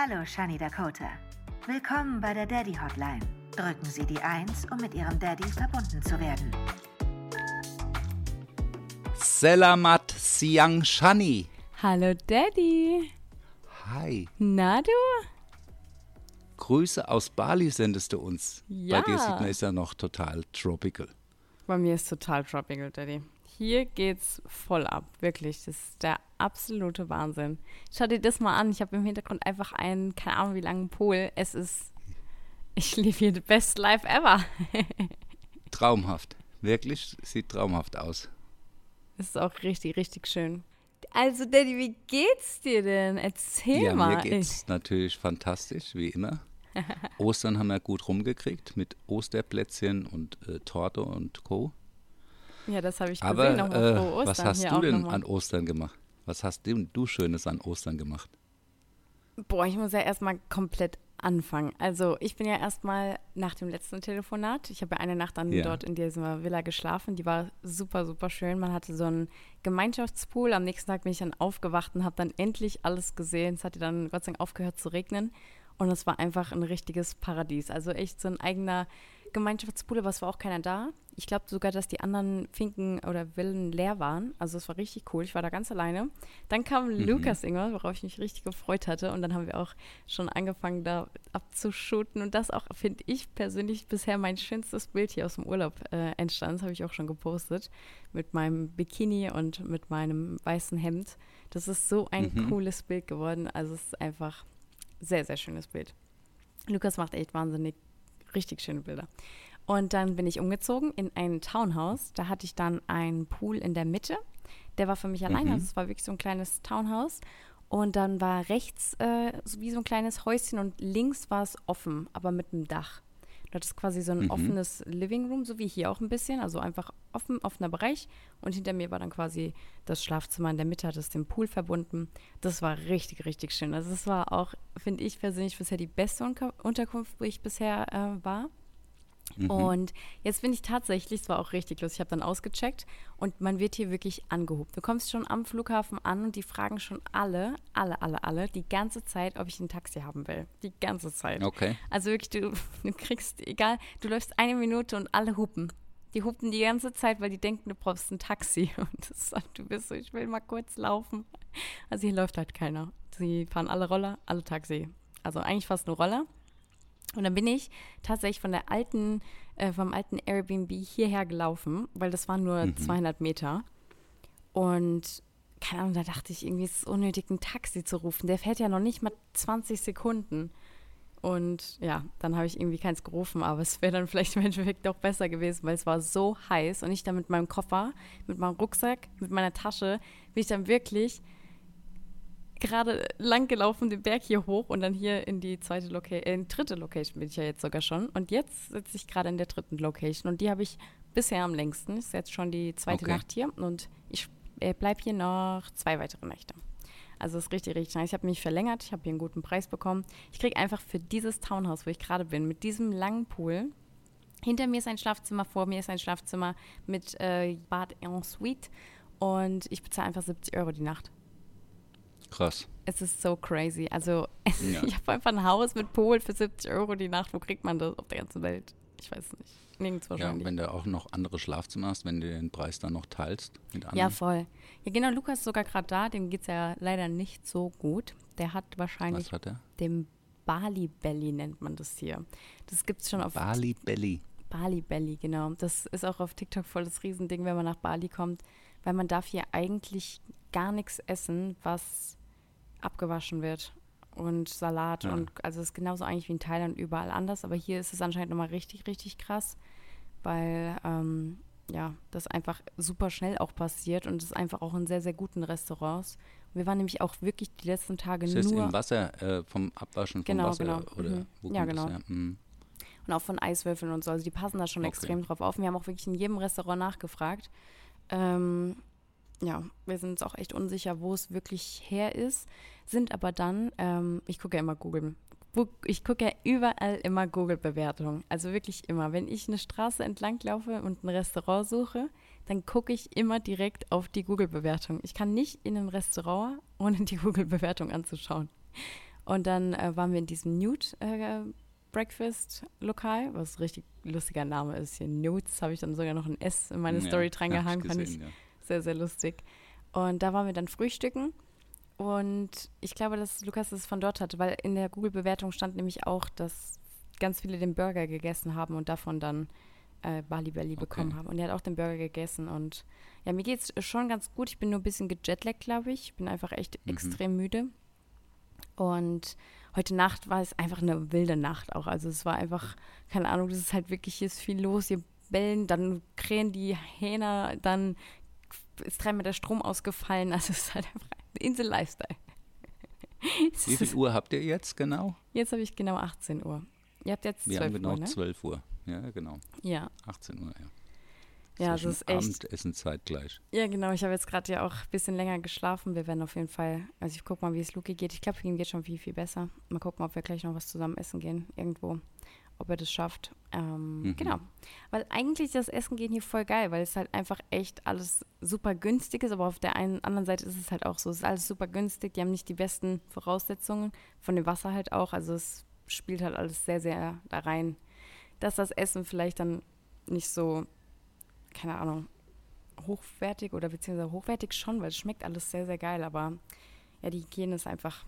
Hallo, Shani Dakota. Willkommen bei der Daddy Hotline. Drücken Sie die 1, um mit Ihrem Daddy verbunden zu werden. Selamat Siang Shani. Hallo Daddy. Hi. Na du? Grüße aus Bali sendest du uns. Ja. Bei dir sieht man ist ja noch total tropical. Bei mir ist total tropical, Daddy. Hier geht's voll ab, wirklich. Das ist der absolute Wahnsinn. Schau dir das mal an. Ich habe im Hintergrund einfach einen, keine Ahnung wie langen Pool. Es ist, ich liebe hier the best life ever. Traumhaft. Wirklich, sieht traumhaft aus. Es ist auch richtig, richtig schön. Also, Daddy, wie geht's dir denn? Erzähl ja, mal. mir geht's natürlich fantastisch, wie immer. Ostern haben wir gut rumgekriegt mit Osterplätzchen und äh, Torte und Co. ja, das habe ich gesehen. Aber äh, Ostern was hast hier du denn an Ostern gemacht? Was hast du, du Schönes an Ostern gemacht? Boah, ich muss ja erstmal komplett anfangen. Also, ich bin ja erstmal nach dem letzten Telefonat, ich habe ja eine Nacht dann Ja. dort in dieser Villa geschlafen, die war super, super schön. Man hatte so einen Gemeinschaftspool. Am nächsten Tag bin ich dann aufgewacht und habe dann endlich alles gesehen. Es hatte dann Gott sei Dank aufgehört zu regnen und es war einfach ein richtiges Paradies. Also echt so ein eigener Gemeinschaftspool, aber es war auch keiner da. Ich glaube sogar, dass die anderen Finken oder Villen leer waren. Also es war richtig cool. Ich war da ganz alleine. Dann kam Lukas irgendwann, worauf ich mich richtig gefreut hatte. Und dann haben wir auch schon angefangen, da abzuschuten. Und das auch, finde ich persönlich, bisher mein schönstes Bild hier aus dem Urlaub äh, entstanden. Das habe ich auch schon gepostet. Mit meinem Bikini und mit meinem weißen Hemd. Das ist so ein Mhm. cooles Bild geworden. Also es ist einfach sehr, sehr schönes Bild. Lukas macht echt wahnsinnig richtig schöne Bilder. Und dann bin ich umgezogen in ein Townhouse. Da hatte ich dann einen Pool in der Mitte. Der war für mich alleine. Mhm. Also es war wirklich so ein kleines Townhouse. Und dann war rechts äh, so wie so ein kleines Häuschen und links war es offen, aber mit einem Dach. Du hattest quasi so ein Mhm. offenes Living Room, so wie hier auch ein bisschen, also einfach offen, offener Bereich. Und hinter mir war dann quasi das Schlafzimmer in der Mitte, hat es dem Pool verbunden. Das war richtig, richtig schön. Also es war auch, finde ich persönlich, bisher die beste Unterkunft, wo ich bisher äh, war. Mhm. Und jetzt bin ich tatsächlich, es war auch richtig lustig, ich habe dann ausgecheckt und man wird hier wirklich angehobt. Du kommst schon am Flughafen an und die fragen schon alle, alle, alle, alle, die ganze Zeit, ob ich ein Taxi haben will. Die ganze Zeit. Okay. Also wirklich, du, du kriegst, egal, du läufst eine Minute und alle hupen. Die hupen die ganze Zeit, weil die denken, du brauchst ein Taxi. Und das, du bist so, ich will mal kurz laufen. Also hier läuft halt keiner. Sie fahren alle Roller, alle Taxi. Also eigentlich fast nur Roller. Und dann bin ich tatsächlich von der alten, äh, vom alten Airbnb hierher gelaufen, weil das waren nur 200 Meter. Und keine Ahnung, da dachte ich irgendwie, es ist unnötig, ein Taxi zu rufen. Der fährt ja noch nicht mal 20 Sekunden. Und ja, dann habe ich irgendwie keins gerufen, aber es wäre dann vielleicht im Endeffekt doch besser gewesen, weil es war so heiß und ich dann mit meinem Koffer, mit meinem Rucksack, mit meiner Tasche, bin ich dann wirklich gerade lang gelaufen, den Berg hier hoch und dann hier in die zweite Location, äh, in die dritte Location bin ich ja jetzt sogar schon. Und jetzt sitze ich gerade in der dritten Location und die habe ich bisher am längsten. Ist jetzt schon die zweite Okay. Nacht hier und ich äh, bleibe hier noch zwei weitere Nächte. Also es ist richtig, richtig nice. Ich habe mich verlängert, ich habe hier einen guten Preis bekommen. Ich kriege einfach für dieses Townhouse, wo ich gerade bin, mit diesem langen Pool. Hinter mir ist ein Schlafzimmer, vor mir ist ein Schlafzimmer mit äh, Bad en suite und ich bezahle einfach 70 Euro die Nacht. Krass. Es ist so crazy. Also, Ja. ich habe einfach ein Haus mit Pool für 70 Euro die Nacht. Wo kriegt man das auf der ganzen Welt? Ich weiß nicht. Nirgends Ja, wahrscheinlich. wenn du auch noch andere Schlafzimmer hast, wenn du den Preis dann noch teilst mit Ja, anderen. voll. Ja, genau. Lukas ist sogar gerade da. Dem geht es ja leider nicht so gut. Der hat wahrscheinlich Was hat er? den Bali Belly, nennt man das hier. Das gibt es schon auf Bali Belly. Bali Belly, genau. Das ist auch auf TikTok voll das Riesending, wenn man nach Bali kommt, weil man darf hier eigentlich gar nichts essen, was abgewaschen wird. Und Salat Ja. und also es ist genauso eigentlich wie in Thailand überall anders, aber hier ist es anscheinend nochmal richtig, richtig krass, weil ähm, ja, das einfach super schnell auch passiert und es ist einfach auch in sehr, sehr guten Restaurants. Wir waren nämlich auch wirklich die letzten Tage das nur im Wasser äh, vom Abwaschen vom Genau, Wasser? genau. Oder Mhm. wo Ja, kommt das genau. her? Mhm. und auch von Eiswürfeln und so. Also die passen da schon Okay. extrem drauf auf. Wir haben auch wirklich in jedem Restaurant nachgefragt. Ähm, ja, wir sind uns auch echt unsicher, wo es wirklich her ist. Sind aber dann, ähm, ich gucke ja immer Google. Ich gucke ja überall immer Google-Bewertungen. Also wirklich immer. Wenn ich eine Straße entlang laufe und ein Restaurant suche, dann gucke ich immer direkt auf die Google-Bewertung. Ich kann nicht in ein Restaurant, ohne die Google-Bewertung anzuschauen. Und dann äh, waren wir in diesem Nude äh, Breakfast Lokal, was ein richtig lustiger Name ist. Hier Nudes habe ich dann sogar noch ein S in meine Ja, Story dran hab gehangen, fand ich gesehen, ja. Sehr, sehr lustig. Und da waren wir dann frühstücken. Und ich glaube, dass Lukas es von dort hatte, weil in der Google-Bewertung stand nämlich auch, dass ganz viele den Burger gegessen haben und davon dann äh, Bali Belly bekommen haben. Und er hat auch den Burger gegessen. Und ja, mir geht es schon ganz gut. Ich bin nur ein bisschen gejetlaggt, glaube ich. Ich bin einfach echt Mhm. extrem müde. Und heute Nacht war es einfach eine wilde Nacht auch. Also es war einfach, keine Ahnung, das ist halt wirklich, hier ist viel los. Hier bellen, dann krähen die Hähner, dann ist dreimal der Strom ausgefallen. Also es ist halt einfach ein Insel-Lifestyle. Es Wie viel Uhr habt ihr jetzt genau? Jetzt habe ich genau 18 Uhr. Ihr habt jetzt Wir 12 haben genau Uhr, ne? 12 Uhr. Ja, genau. Ja, 18 Uhr, ja. ja, das ist echt. Abendessen zeitgleich. Ja, genau. Ich habe jetzt gerade ja auch ein bisschen länger geschlafen. Wir werden auf jeden Fall, also ich gucke mal, wie es Luki geht. Ich glaube, für ihn geht schon viel, viel besser. Mal gucken, ob wir gleich noch was zusammen essen gehen, irgendwo. Ob er das schafft. Ähm, Mhm. Genau. Weil eigentlich das Essen gehen hier voll geil, weil es halt einfach echt alles super günstig ist. Aber auf der einen anderen Seite ist es halt auch so. Es ist alles super günstig. Die haben nicht die besten Voraussetzungen. Von dem Wasser halt auch. Also es spielt halt alles sehr, sehr da rein, dass das Essen vielleicht dann nicht so, keine Ahnung, hochwertig oder beziehungsweise hochwertig schon, weil es schmeckt alles sehr, sehr geil. Aber ja, die Hygiene ist einfach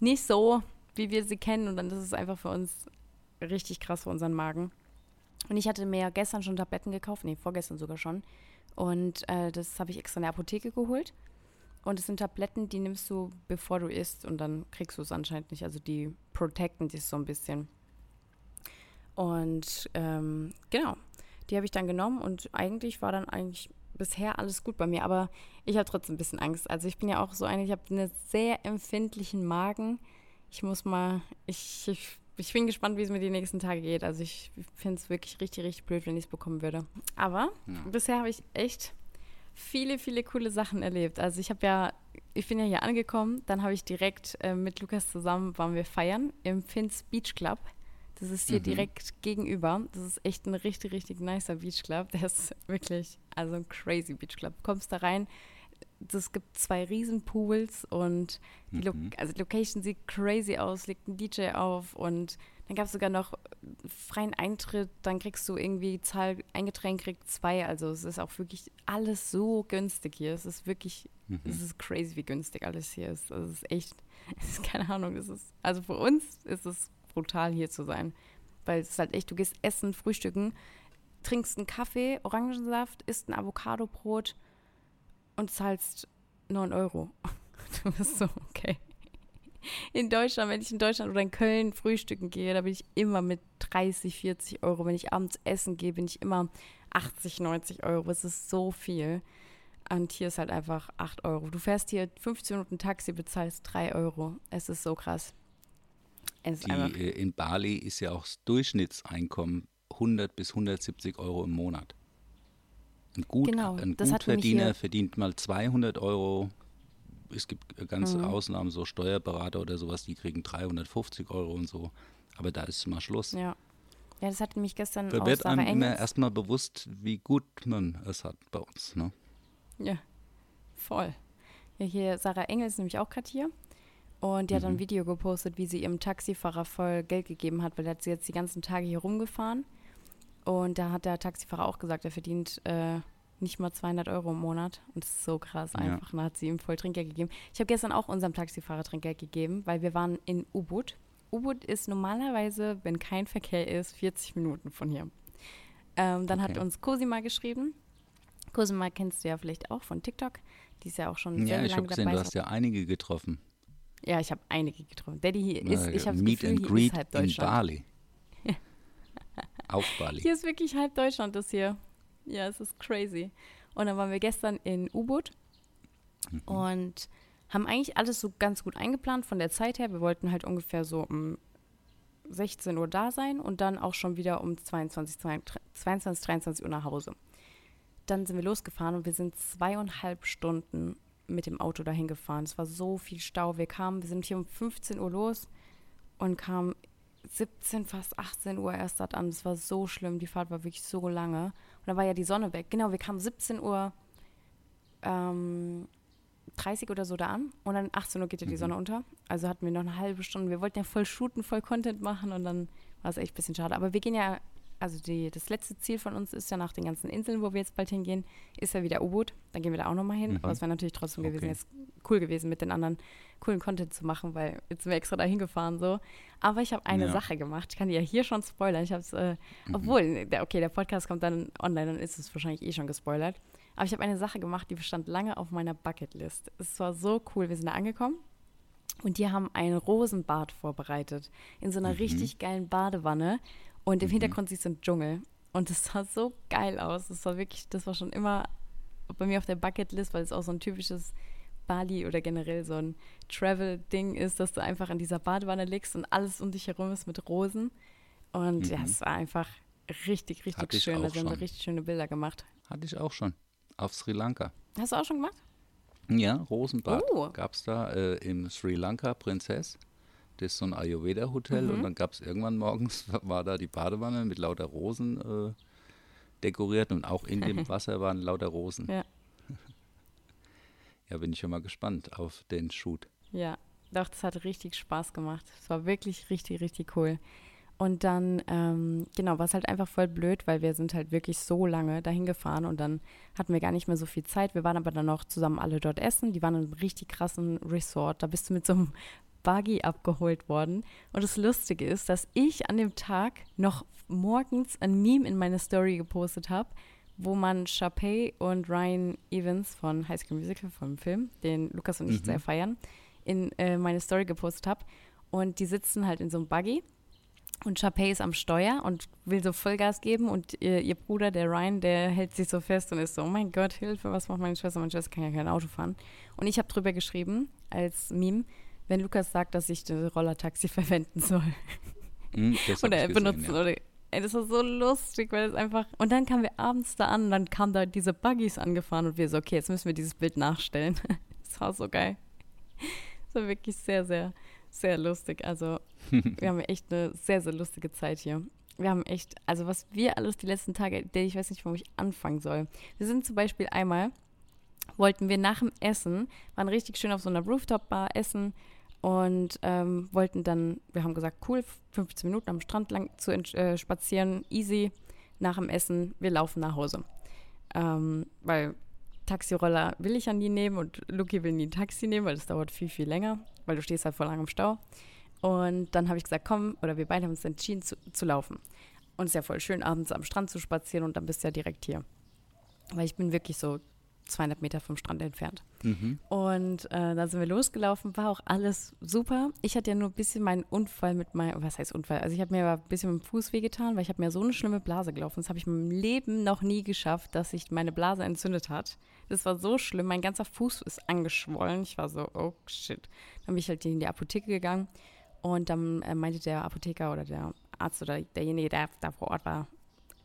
nicht so, wie wir sie kennen. Und dann ist es einfach für uns richtig krass für unseren Magen. Und ich hatte mir gestern schon Tabletten gekauft, nee, vorgestern sogar schon. Und äh, das habe ich extra in der Apotheke geholt. Und es sind Tabletten, die nimmst du, bevor du isst. Und dann kriegst du es anscheinend nicht. Also die protecten dich so ein bisschen. Und ähm, genau, die habe ich dann genommen. Und eigentlich war dann eigentlich bisher alles gut bei mir. Aber ich habe trotzdem ein bisschen Angst. Also ich bin ja auch so eine, ich habe einen sehr empfindlichen Magen. Ich muss mal, ich, ich, ich bin gespannt, wie es mir die nächsten Tage geht. Also ich finde es wirklich richtig, richtig blöd, wenn ich es bekommen würde. Aber Ja. bisher habe ich echt viele, viele coole Sachen erlebt. Also ich habe ja, ich bin ja hier angekommen, dann habe ich direkt äh, mit Lukas zusammen, waren wir feiern im Finns Beach Club. Das ist hier Mhm. direkt gegenüber. Das ist echt ein richtig, richtig nicer Beach Club. Der ist wirklich, also ein crazy Beach Club. Du kommst da rein, es gibt zwei riesen Pools und die Lo Mhm. also die Location sieht crazy aus, legt ein DJ auf und dann gab es sogar noch freien Eintritt, dann kriegst du irgendwie Zahl, ein Getränk kriegt zwei, also es ist auch wirklich alles so günstig hier. Es ist wirklich, Mhm. es ist crazy, wie günstig alles hier ist. Also es ist echt, es ist keine Ahnung, es ist, also für uns ist es brutal hier zu sein, weil es ist halt echt, du gehst essen, frühstücken, trinkst einen Kaffee, Orangensaft, isst ein Avocadobrot und zahlst 9 Euro. Du bist so, okay. In Deutschland, wenn ich in Deutschland oder in Köln frühstücken gehe, da bin ich immer mit 30, 40 Euro. Wenn ich abends essen gehe, bin ich immer 80, 90 Euro. Es ist so viel. Und hier ist halt einfach 8 Euro. Du fährst hier 15 Minuten Taxi, bezahlst 3 Euro. Es ist so krass. Es Die, einfach. äh, in Bali ist ja auch das Durchschnittseinkommen 100 bis 170 Euro im Monat. Ein, gut, Genau, ein hat Gutverdiener verdient mal 200 Euro. Es gibt äh, ganze Mhm. Ausnahmen, so Steuerberater oder sowas, die kriegen 350 Euro und so. Aber da ist mal Schluss. Ja. Ja, das hat mich gestern Da wird einem immer erstmal bewusst, wie gut man es hat bei uns. Ne? Ja, voll. Ja, hier Sarah Engel ist nämlich auch gerade hier. Und die hat dann ein Mhm. Video gepostet, wie sie ihrem Taxifahrer voll Geld gegeben hat, weil er hat sie jetzt die ganzen Tage hier rumgefahren. Und da hat der Taxifahrer auch gesagt, er verdient äh, nicht mal 200 Euro im Monat. Und das ist so krass Ja. einfach. Und dann hat sie ihm voll Trinkgeld gegeben. Ich habe gestern auch unserem Taxifahrer Trinkgeld gegeben, weil wir waren in Ubud. Ubud ist normalerweise, wenn kein Verkehr ist, 40 Minuten von hier. Ähm, dann hat Okay. uns Cosima geschrieben. Cosima kennst du ja vielleicht auch von TikTok. Die ist ja auch schon sehr Ja, ich lange habe gesehen, dabei. du hast ja einige getroffen. ja, ich habe einige getroffen. Daddy hier ist, ich habe Meet Gefühl, and Greet in. Bali. Auf Bali. Hier ist wirklich halb Deutschland, das hier. Ja, es ist crazy. Und dann waren wir gestern in U-Boot Mhm. und haben eigentlich alles so ganz gut eingeplant von der Zeit her. Wir wollten halt ungefähr so um 16 Uhr da sein und dann auch schon wieder um 22, 22 23 Uhr nach Hause. Dann sind wir losgefahren und wir sind zweieinhalb Stunden mit dem Auto dahin gefahren. Es war so viel Stau. Wir kamen, wir sind hier um 15 Uhr los und kamen 17, fast 18 Uhr erst dort an. Es war so schlimm. Die Fahrt war wirklich so lange. Und dann war ja die Sonne weg. Genau, wir kamen 17 Uhr ähm, 17.30 oder so da an und dann 18 Uhr geht ja die Mhm. Sonne unter. Also hatten wir noch eine halbe Stunde. Wir wollten ja voll shooten, voll Content machen und dann war es echt ein bisschen schade. Aber wir gehen ja, also die, das letzte Ziel von uns ist ja nach den ganzen Inseln, wo wir jetzt bald hingehen, ist ja wieder U-Boot. Dann gehen wir da auch nochmal hin. Mhm. Aber es wäre natürlich trotzdem gewesen, Okay. jetzt cool gewesen, mit den anderen coolen Content zu machen, weil jetzt sind wir extra da hingefahren so. Aber ich habe eine Ja. Sache gemacht. Ich kann dir ja hier schon spoilern. Ich habe es, äh, obwohl, der, okay, der Podcast kommt dann online, dann ist es wahrscheinlich eh schon gespoilert. Aber ich habe eine Sache gemacht, die stand lange auf meiner Bucketlist. Es war so cool. Wir sind da angekommen und die haben ein Rosenbad vorbereitet. In so einer Mhm. richtig geilen Badewanne. Und im Hintergrund siehst du einen Dschungel. Und es sah so geil aus. Das war wirklich, das war schon immer bei mir auf der Bucketlist, weil es auch so ein typisches Bali oder generell so ein Travel-Ding ist, dass du einfach in dieser Badewanne liegst und alles um dich herum ist mit Rosen. Und ja, Mhm. es war einfach richtig, richtig Hatte schön. auch Also wir haben da richtig schöne Bilder gemacht. Hatte ich auch schon. Auf Sri Lanka. Hast du auch schon gemacht? Ja, Rosenbad Oh. gab es da äh, im Sri Lanka Prinzess. Das ist so ein Ayurveda-Hotel Mhm. und dann gab es irgendwann morgens, war da die Badewanne mit lauter Rosen äh, dekoriert und auch in dem Wasser waren lauter Rosen. Ja. Ja, bin ich schon mal gespannt auf den Shoot. Ja, doch, das hat richtig Spaß gemacht. Es war wirklich richtig, richtig cool. Und dann, ähm, genau, war es halt einfach voll blöd, weil wir sind halt wirklich so lange dahin gefahren und dann hatten wir gar nicht mehr so viel Zeit. Wir waren aber dann noch zusammen alle dort essen. Die waren in einem richtig krassen Resort. Da bist du mit so einem Buggy abgeholt worden. Und das Lustige ist, dass ich an dem Tag noch morgens ein Meme in meine Story gepostet habe, wo man Sharpay und Ryan Evans von High School Musical, vom Film, den Lukas und ich Mhm. sehr feiern, in äh, meine Story gepostet habe. Und die sitzen halt in so einem Buggy und Sharpay ist am Steuer und will so Vollgas geben und ihr, ihr Bruder, der Ryan, der hält sich so fest und ist so, oh mein Gott, Hilfe, was macht meine Schwester? Meine Schwester kann ja kein Auto fahren. Und ich habe drüber geschrieben, als Meme, wenn Lukas sagt, dass ich das Rollertaxi verwenden soll Hm, oder ich gesehen, benutzen ja. oder ey, das war so lustig, weil es einfach und dann kamen wir abends da an und dann kamen da diese Buggies angefahren und wir so, okay, jetzt müssen wir dieses Bild nachstellen. Das war so geil. Das war wirklich sehr, sehr, sehr lustig. Also wir haben echt eine sehr, sehr lustige Zeit hier. Wir haben echt, also was wir alles die letzten Tage, der ich weiß nicht, wo ich anfangen soll. Wir sind zum Beispiel einmal, wollten wir nach dem Essen, waren richtig schön auf so einer Rooftop-Bar essen und ähm, wollten dann, wir haben gesagt, cool, 15 Minuten am Strand lang zu äh, spazieren, easy, nach dem Essen, wir laufen nach Hause. Ähm, weil Taxiroller will ich ja nie nehmen und Luki will nie ein Taxi nehmen, weil das dauert viel, viel länger, weil du stehst halt voll lang im Stau. Und dann habe ich gesagt, komm, oder wir beide haben uns entschieden zu, zu laufen. Und es ist ja voll schön, abends am Strand zu spazieren und dann bist du ja direkt hier. Weil ich bin wirklich so 200 Meter vom Strand entfernt. Mhm. Und äh, dann sind wir losgelaufen, war auch alles super. Ich hatte ja nur ein bisschen meinen Unfall mit meinem, was heißt Unfall? Also ich habe mir ein bisschen mit dem Fuß wehgetan, weil ich habe mir so eine schlimme Blase gelaufen. Das habe ich in meinem Leben noch nie geschafft, dass sich meine Blase entzündet hat. Das war so schlimm, mein ganzer Fuß ist angeschwollen. Ich war so, oh shit. Dann bin ich halt in die Apotheke gegangen und dann äh, meinte der Apotheker oder der Arzt oder derjenige, der da vor Ort war,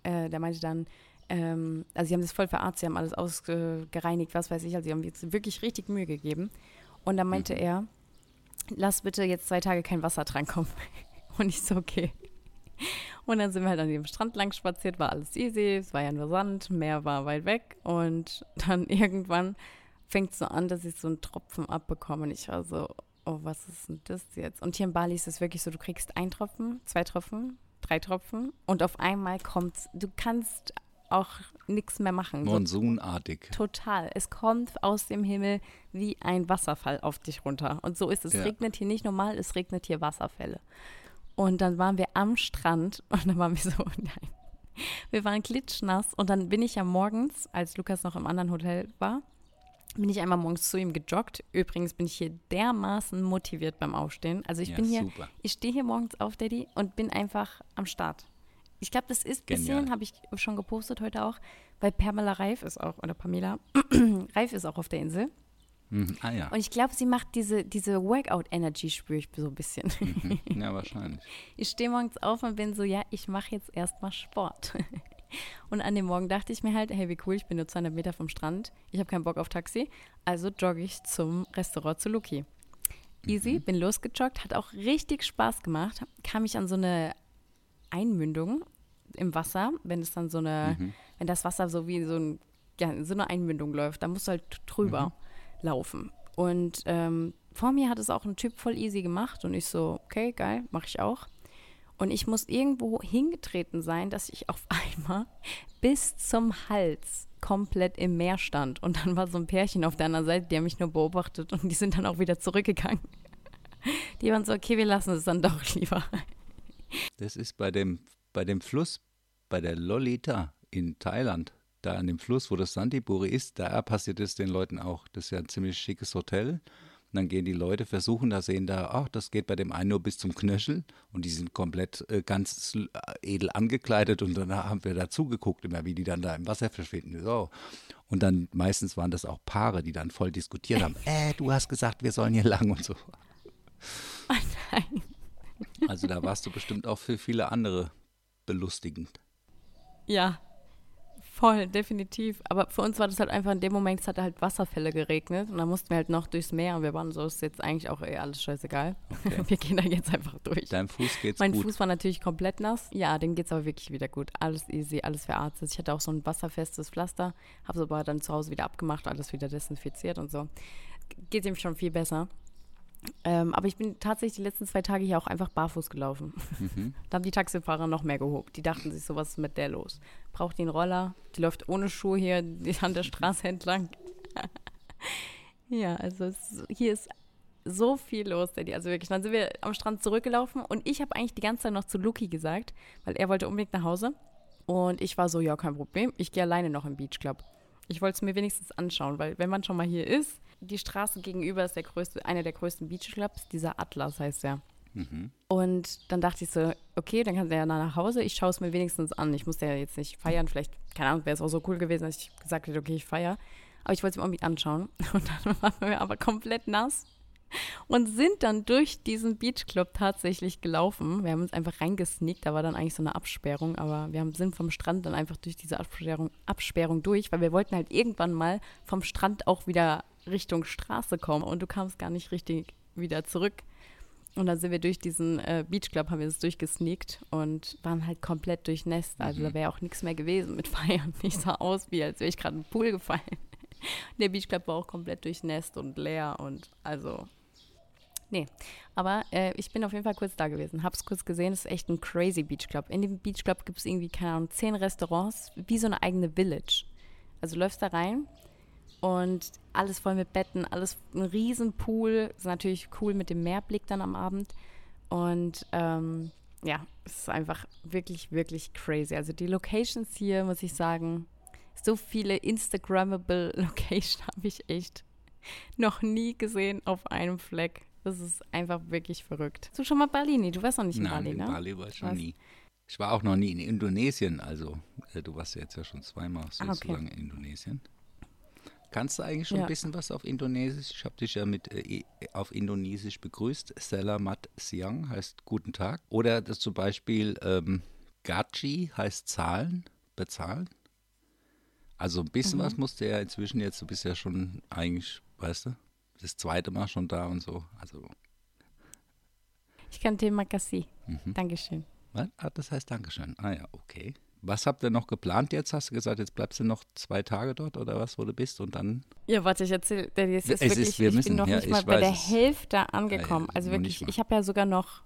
äh, der meinte dann, ähm, also sie haben das voll verarztet, sie haben alles ausgereinigt, was weiß ich, also sie haben jetzt wirklich richtig Mühe gegeben. Und dann meinte er, lass bitte jetzt zwei Tage kein Wasser drankommen. Und ich so, okay. Und dann sind wir halt an dem Strand lang spaziert, war alles easy, es war ja nur Sand, Meer war weit weg und dann irgendwann fängt es so an, dass ich so einen Tropfen abbekomme und ich war so, oh, was ist denn das jetzt? Und hier in Bali ist es wirklich so, du kriegst einen Tropfen, zwei Tropfen, drei Tropfen und auf einmal kommt's, du kannst auch nichts mehr machen. Monsunartig. Total. Es kommt aus dem Himmel wie ein Wasserfall auf dich runter. Und so ist es. Es Ja. regnet hier nicht normal, es regnet hier Wasserfälle. Und dann waren wir am Strand und dann waren wir so, nein. Wir waren klitschnass und dann bin ich ja morgens, als Lukas noch im anderen Hotel war, bin ich einmal morgens zu ihm gejoggt. Übrigens bin ich hier dermaßen motiviert beim Aufstehen. Also ich Ja, bin hier, super. ich stehe hier morgens auf, Daddy, und bin einfach am Start. Ich glaube, das ist ein bisschen, habe ich schon gepostet heute auch, weil Pamela Reif ist auch, oder Pamela Reif ist auch auf der Insel. Mhm. Ah ja. Und ich glaube, sie macht diese, diese Workout-Energy, spüre ich so ein bisschen. Mhm. Ja, wahrscheinlich. Ich stehe morgens auf und bin so, ja, ich mache jetzt erstmal Sport. Und an dem Morgen dachte ich mir halt, hey, wie cool, ich bin nur 200 Meter vom Strand. Ich habe keinen Bock auf Taxi. Also jogge ich zum Restaurant zu Luki. Easy, bin losgejoggt, hat auch richtig Spaß gemacht. Kam ich an so eine Einmündung im Wasser, wenn es dann so eine, Mhm. wenn das Wasser so wie so, ein, ja, so eine Einmündung läuft, dann musst du halt drüber laufen. Und ähm, vor mir hat es auch ein Typ voll easy gemacht und ich so, okay, geil, mache ich auch. Und ich muss irgendwo hingetreten sein, dass ich auf einmal bis zum Hals komplett im Meer stand. Und dann war so ein Pärchen auf der anderen Seite, die haben mich nur beobachtet und die sind dann auch wieder zurückgegangen. Die waren so, okay, wir lassen es dann doch lieber. Das ist bei dem, bei dem Fluss, bei der Lolita in Thailand, da an dem Fluss, wo das Santiburi ist, da passiert es den Leuten auch. Das ist ja ein ziemlich schickes Hotel. Und dann gehen die Leute, versuchen da, sehen da, ach, das geht bei dem einen nur bis zum Knöchel und die sind komplett äh, ganz äh, edel angekleidet und dann haben wir da zugeguckt, immer wie die dann da im Wasser verschwinden. So. Und dann meistens waren das auch Paare, die dann voll diskutiert haben, äh, du hast gesagt, wir sollen hier lang und so. Oh nein. Also da warst du bestimmt auch für viele andere belustigend. Ja, voll, definitiv. Aber für uns war das halt einfach in dem Moment, es hat halt Wasserfälle geregnet und dann mussten wir halt noch durchs Meer und wir waren so, ist jetzt eigentlich auch eh alles scheißegal. Okay. Wir gehen da jetzt einfach durch. Deinem Fuß geht's mein gut. Fuß war natürlich komplett nass. Ja, dem geht's aber wirklich wieder gut. Alles easy, alles verarztet. Ich hatte auch so ein wasserfestes Pflaster, habe es aber dann zu Hause wieder abgemacht, alles wieder desinfiziert und so. Geht ihm schon viel besser. Ähm, aber ich bin tatsächlich die letzten zwei Tage hier auch einfach barfuß gelaufen. Mhm. Da haben die Taxifahrer noch mehr gehobt. Die dachten sich so, was ist mit der los? Braucht die einen Roller? Die läuft ohne Schuhe hier die- an der Straße entlang. ja, also es, hier ist so viel los, Daddy. Also wirklich, dann sind wir am Strand zurückgelaufen und ich habe eigentlich die ganze Zeit noch zu Luki gesagt, weil er wollte unbedingt nach Hause. Und ich war so, ja, kein Problem. Ich gehe alleine noch im Beach Club. Ich wollte es mir wenigstens anschauen, weil wenn man schon mal hier ist, die Straße gegenüber ist der größte, einer der größten Beachclubs, dieser Atlas heißt der. Mhm. Und dann dachte ich so, okay, dann kann er ja nach Hause, ich schaue es mir wenigstens an. Ich musste ja jetzt nicht feiern, vielleicht, keine Ahnung, wäre es auch so cool gewesen, dass ich gesagt hätte, okay, ich feiere. Aber ich wollte es mir irgendwie anschauen. Und dann waren wir aber komplett nass und sind dann durch diesen Beachclub tatsächlich gelaufen. Wir haben uns einfach reingesneakt, da war dann eigentlich so eine Absperrung, aber wir haben, sind vom Strand dann einfach durch diese Absperrung, Absperrung durch, weil wir wollten halt irgendwann mal vom Strand auch wieder Richtung Straße kommen und du kamst gar nicht richtig wieder zurück. Und dann sind wir durch diesen äh, Beachclub, haben wir das durchgesneakt und waren halt komplett durchnässt. Also da wäre auch nichts mehr gewesen mit Feiern. Ich sah aus, wie als wäre ich gerade in den Pool gefallen. Der Beachclub war auch komplett durchnässt und leer und also Nee, aber äh, ich bin auf jeden Fall kurz da gewesen, hab's kurz gesehen, es ist echt ein crazy Beachclub. In dem Beachclub gibt es irgendwie, keine Ahnung, zehn Restaurants, wie so eine eigene Village. Also du läufst da rein und alles voll mit Betten, alles ein riesen Pool, ist natürlich cool mit dem Meerblick dann am Abend und ähm, ja, es ist einfach wirklich, wirklich crazy. Also die Locations hier, muss ich sagen, so viele Instagrammable Locations habe ich echt noch nie gesehen auf einem Fleck. Das ist einfach wirklich verrückt. Hast du schon mal Bali? Nee, du warst noch nicht in Nein, Bali, in ne? Bali war ich schon Was? nie. Ich war auch noch nie in Indonesien, also äh, du warst ja jetzt ja schon zweimal Ah, okay. sozusagen in Indonesien. Kannst du eigentlich schon Ja. ein bisschen was auf Indonesisch? Ich habe dich ja mit äh, auf Indonesisch begrüßt. Selamat siang heißt guten Tag. Oder das zum Beispiel ähm, Gaji heißt zahlen, bezahlen. Also ein bisschen Mhm. was musste ja inzwischen jetzt, du bist ja schon eigentlich, weißt du, das zweite Mal schon da und so. Also, Ich kann Thema Kassi. mhm. Dankeschön. Was? Ah, das heißt Dankeschön. Ah ja, okay. Was habt ihr noch geplant jetzt? Hast du gesagt, jetzt bleibst du noch zwei Tage dort oder was, wo du bist und dann? Ja, warte, ich erzähle. Es ist Es ist- wirklich, wir ich müssen, bin noch ja, nicht mal bei der. Hälfte angekommen. Ja, ja, also wirklich, ich habe ja sogar noch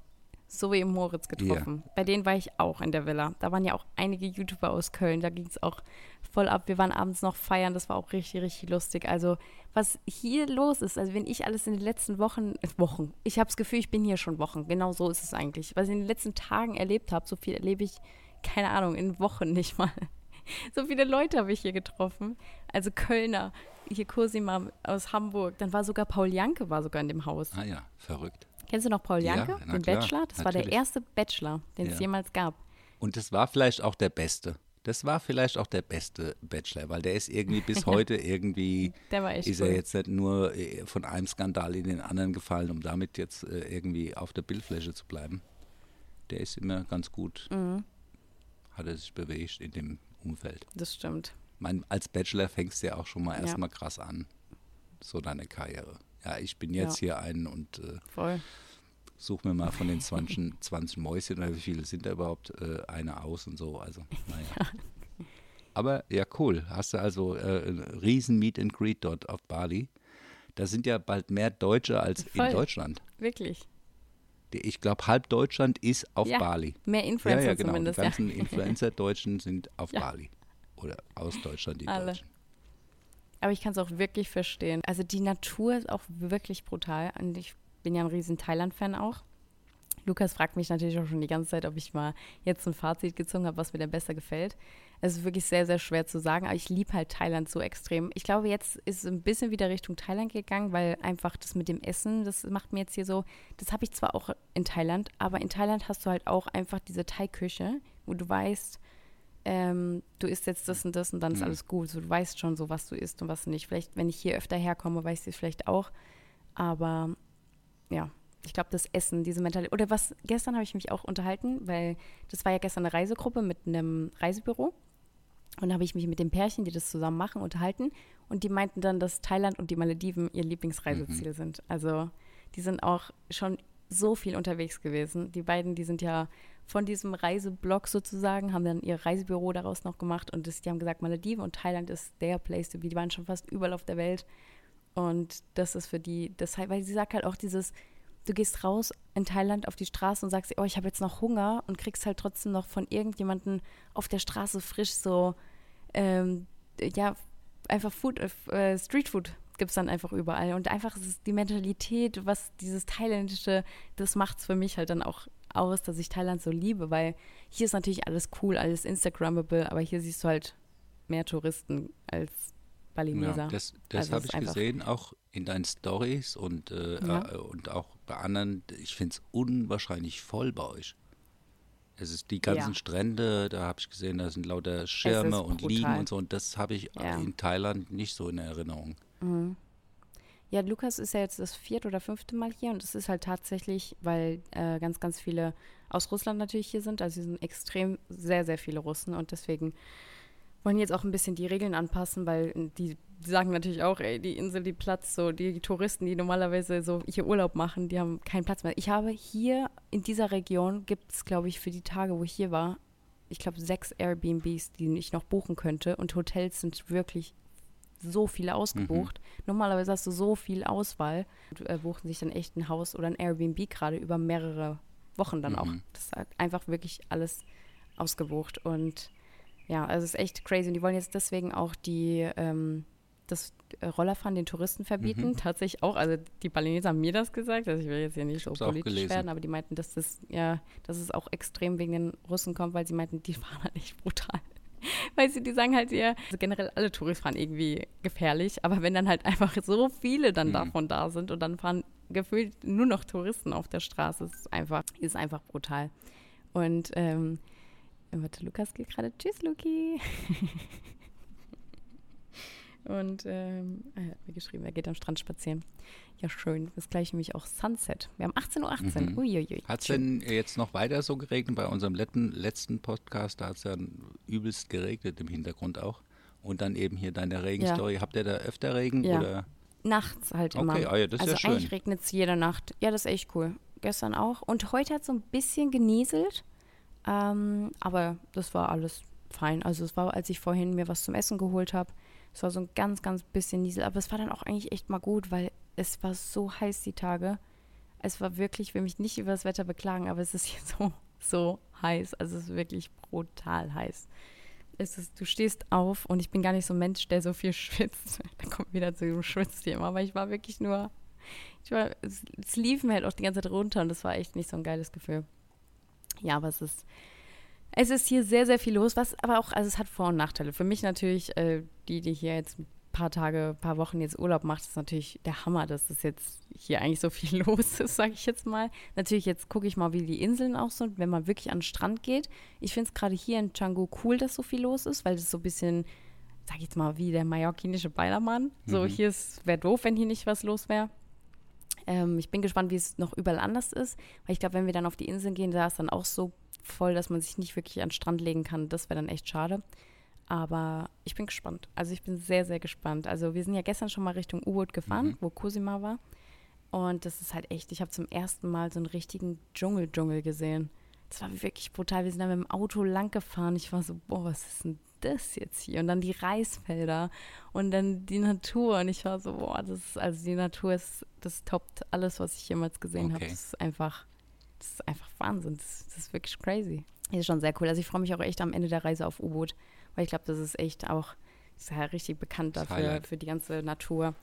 Zoe und Moritz getroffen. Bei denen war ich auch in der Villa. Da waren ja auch einige YouTuber aus Köln. Da ging es auch voll ab. Wir waren abends noch feiern. Das war auch richtig, richtig lustig. Also, was hier los ist, also wenn ich alles in den letzten Wochen, äh, Wochen, ich habe das Gefühl, ich bin hier schon Wochen. Genau so ist es eigentlich. Was ich in den letzten Tagen erlebt habe, so viel erlebe ich, keine Ahnung, in Wochen nicht mal. So viele Leute habe ich hier getroffen. Also Kölner, hier Cosima aus Hamburg. Dann war sogar Paul Janke war sogar in dem Haus. Ah ja, verrückt. Kennst du noch Paul Ja, Janke, na den klar, Bachelor? Das war der natürlich. erste Bachelor, den es Ja. jemals gab. Und das war vielleicht auch der Beste. Das war vielleicht auch der beste Bachelor, weil der ist irgendwie bis heute irgendwie, Der war echt ist cool. er jetzt nicht nur äh, von einem Skandal in den anderen gefallen, um damit jetzt äh, irgendwie auf der Bildfläche zu bleiben. Der ist immer ganz gut, Mhm, hat er sich bewegt in dem Umfeld. das stimmt. mein, als Bachelor fängst du ja auch schon mal Ja. erstmal krass an. So deine Karriere. Ja, ich bin jetzt hier ein und äh, Voll. such mir mal von den 20, 20 Mäuschen oder wie viele sind da überhaupt äh, eine aus und so. Also, naja. Aber ja, cool. Hast du also äh, ein riesen Meet and Greet dort auf Bali. Da sind ja bald mehr Deutsche als Voll. in Deutschland. Wirklich. Ich glaube, halb Deutschland ist auf Ja, Bali. Mehr Ja, Influencer ja, genau. zumindest. Die Ja. ganzen Influencer-Deutschen sind auf Ja. Bali. Oder aus Deutschland die Alle. Deutschen. Aber ich kann es auch wirklich verstehen. Also die Natur ist auch wirklich brutal. Und ich bin ja ein riesen Thailand-Fan auch. Lukas fragt mich natürlich auch schon die ganze Zeit, ob ich mal jetzt ein Fazit gezogen habe, was mir denn besser gefällt. Es ist wirklich sehr, sehr schwer zu sagen, aber ich liebe halt Thailand so extrem. Ich glaube, jetzt ist es ein bisschen wieder Richtung Thailand gegangen, weil einfach das mit dem Essen, das macht mir jetzt hier so, das habe ich zwar auch in Thailand, aber in Thailand hast du halt auch einfach diese Thai-Küche, wo du weißt, ähm, du isst jetzt das und das und dann ist Mhm. alles gut. So, du weißt schon so, was du isst und was nicht. Vielleicht, wenn ich hier öfter herkomme, weiß ich es vielleicht auch. Aber ja, ich glaube, das Essen, diese Mentalität. Oder was, gestern habe ich mich auch unterhalten, weil das war ja gestern eine Reisegruppe mit einem Reisebüro. Und da habe ich mich mit den Pärchen, die das zusammen machen, unterhalten. Und die meinten dann, dass Thailand und die Malediven ihr Lieblingsreiseziel sind. Also die sind auch schon so viel unterwegs gewesen. Die beiden, die sind ja von diesem Reiseblog sozusagen, haben dann ihr Reisebüro daraus noch gemacht und das, die haben gesagt, Malediven und Thailand ist der Place to be. Die waren schon fast überall auf der Welt. Und das ist für die, das, weil sie sagt halt auch dieses, du gehst raus in Thailand auf die Straße und sagst, oh, ich habe jetzt noch Hunger und kriegst halt trotzdem noch von irgendjemandem auf der Straße frisch so, ähm, ja, einfach Food, äh, Streetfood gibt es dann einfach überall. Und einfach ist die Mentalität, was dieses Thailändische, das macht es für mich halt dann auch aus, dass ich Thailand so liebe, weil hier ist natürlich alles cool, alles Instagrammable, aber hier siehst du halt mehr Touristen als Balineser. Ja, das das Also habe ich gesehen, auch in deinen Stories und, äh, Ja. äh, und auch bei anderen. Ich finde es unwahrscheinlich voll bei euch. Es ist die ganzen Ja. Strände, da habe ich gesehen, da sind lauter Schirme und brutal. Liegen und so. Und das habe ich in Thailand nicht so in Erinnerung. Ja, Lukas ist ja jetzt das vierte oder fünfte Mal hier und es ist halt tatsächlich, weil äh, ganz, ganz viele aus Russland natürlich hier sind. Also hier sind extrem sehr, sehr viele Russen und deswegen wollen jetzt auch ein bisschen die Regeln anpassen, weil die, die sagen natürlich auch, ey, die Insel, die Platz, so die Touristen, die normalerweise so hier Urlaub machen, die haben keinen Platz mehr. Ich habe hier in dieser Region gibt es, glaube ich, für die Tage, wo ich hier war, ich glaube, sechs Airbnbs, die ich noch buchen könnte und Hotels sind wirklich so viele ausgebucht. Normalerweise hast du so viel Auswahl. Du, äh, buchen sich dann echt ein Haus oder ein Airbnb gerade über mehrere Wochen dann auch. Mhm. Das ist halt einfach wirklich alles ausgebucht. Und ja, also es ist echt crazy. Und die wollen jetzt deswegen auch die, ähm, das äh, Rollerfahren den Touristen verbieten. Mhm. Tatsächlich auch. Also die Balineser haben mir das gesagt. Also ich will jetzt hier nicht so auch politisch werden, aber die meinten, dass das, ja, dass es auch extrem wegen den Russen kommt, weil sie meinten, die fahren halt echt brutal. Weißt du, die sagen halt ja, also generell alle Touristen fahren irgendwie gefährlich, aber wenn dann halt einfach so viele dann Mhm. davon da sind und dann fahren gefühlt nur noch Touristen auf der Straße, ist einfach, ist einfach brutal. Und ähm, warte, Lukas geht gerade. Tschüss, Luki. Und ähm, er hat mir geschrieben, er geht am Strand spazieren. Ja, schön. Das gleiche nämlich auch Sunset. Wir haben 18.18 Uhr. 18. Mhm. Uiuiui. Hat es denn jetzt noch weiter so geregnet? Bei unserem letzten, letzten Podcast, da hat es ja übelst geregnet im Hintergrund auch. Und dann eben hier deine Regenstory. Habt ihr da öfter Regen? Ja. Oder? Nachts halt immer. Okay, ah ja, das ist also ja schön. eigentlich regnet es jede Nacht. Ja, das ist echt cool. Gestern auch. Und heute hat es so ein bisschen genieselt. Ähm, aber das war alles fein. Also es war, als ich vorhin mir was zum Essen geholt habe, es war so ein ganz, ganz bisschen Niesel. Aber es war dann auch eigentlich echt mal gut, weil es war so heiß die Tage. Es war wirklich, ich will mich nicht über das Wetter beklagen, aber es ist hier so, so heiß. Also es ist wirklich brutal heiß. Es ist, du stehst auf und ich bin gar nicht so ein Mensch, der so viel schwitzt. Da kommt wieder zu dem Schwitzthema, aber ich war wirklich nur, ich war, es, es lief mir halt auch die ganze Zeit runter und das war echt nicht so ein geiles Gefühl. Ja, aber es ist, es ist hier sehr, sehr viel los, was aber auch, also es hat Vor- und Nachteile. Für mich natürlich, äh, die, die hier jetzt ein paar Tage, ein paar Wochen jetzt Urlaub macht, ist natürlich der Hammer, dass es jetzt hier eigentlich so viel los ist, sage ich jetzt mal. Natürlich, jetzt gucke ich mal, wie die Inseln auch sind, wenn man wirklich an den Strand geht. Ich finde es gerade hier in Canggu cool, dass so viel los ist, weil es so ein bisschen, sag ich jetzt mal, wie der mallorquinische Ballermann. So, Mhm. hier wäre doof, wenn hier nicht was los wäre. Ähm, ich bin gespannt, wie es noch überall anders ist, weil ich glaube, wenn wir dann auf die Inseln gehen, da ist dann auch so voll, dass man sich nicht wirklich an den Strand legen kann. Das wäre dann echt schade. Aber ich bin gespannt. Also ich bin sehr, sehr gespannt. Also wir sind ja gestern schon mal Richtung U-Boot gefahren, Mhm. wo Cosima war. Und das ist halt echt, ich habe zum ersten Mal so einen richtigen Dschungel-Dschungel gesehen. Das war wirklich brutal. Wir sind da mit dem Auto lang gefahren. Ich war so, boah, was ist denn das jetzt hier? Und dann die Reisfelder und dann die Natur. Und ich war so, boah, das ist, also die Natur ist, das toppt alles, was ich jemals gesehen Okay. habe. Das ist einfach, das ist einfach Wahnsinn. Das, das ist wirklich crazy. Das ist schon sehr cool. Also ich freue mich auch echt am Ende der Reise auf U-Boot, weil ich glaube, das ist echt auch, ist ja richtig bekannt dafür, Highlight. für die ganze Natur.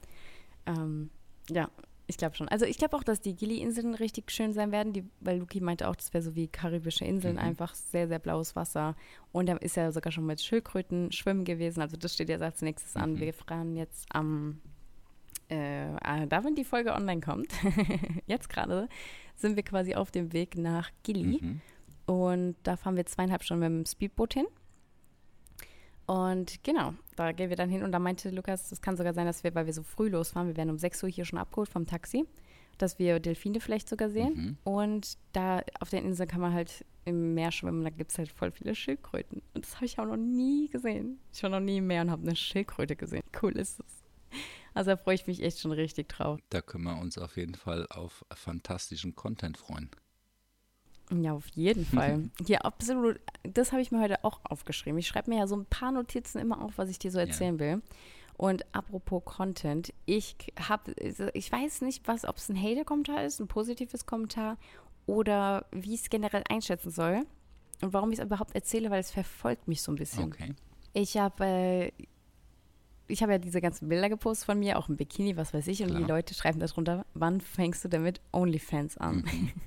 Ähm, ja, ich glaube schon. Also ich glaube auch, dass die Gili-Inseln richtig schön sein werden, die, weil Luki meinte auch, das wäre so wie karibische Inseln, Mhm. einfach sehr, sehr blaues Wasser. Und er ist ja sogar schon mit Schildkröten schwimmen gewesen. Also das steht jetzt als nächstes an. Mhm. Wir fahren jetzt am, äh, äh, da wenn die Folge online kommt, jetzt gerade, sind wir quasi auf dem Weg nach Gili. Mhm. Und da fahren wir zweieinhalb Stunden mit dem Speedboot hin. Und genau, da gehen wir dann hin. Und da meinte Lukas, es kann sogar sein, dass wir, weil wir so früh losfahren, wir werden um 6 Uhr hier schon abgeholt vom Taxi, dass wir Delfine vielleicht sogar sehen. Mhm. Und da auf der Insel kann man halt im Meer schwimmen. Da gibt es halt voll viele Schildkröten. Und das habe ich auch noch nie gesehen. Ich war noch nie im Meer und habe eine Schildkröte gesehen. Cool ist es. Also da freue ich mich echt schon richtig drauf. Da können wir uns auf jeden Fall auf fantastischen Content freuen. Ja, auf jeden Fall. Hier, absolut. Das habe ich mir heute auch aufgeschrieben. Ich schreibe mir ja so ein paar Notizen immer auf, was ich dir so erzählen will. Und apropos Content, ich habe, ich weiß nicht, was, ob es ein Hater-Kommentar ist, ein positives Kommentar oder wie ich es generell einschätzen soll und warum ich es überhaupt erzähle, weil es verfolgt mich so ein bisschen. Okay. Ich habe äh, ich habe ja diese ganzen Bilder gepostet von mir, auch im Bikini, was weiß ich, und Klar. die Leute schreiben darunter, wann fängst du damit OnlyFans an? Mhm.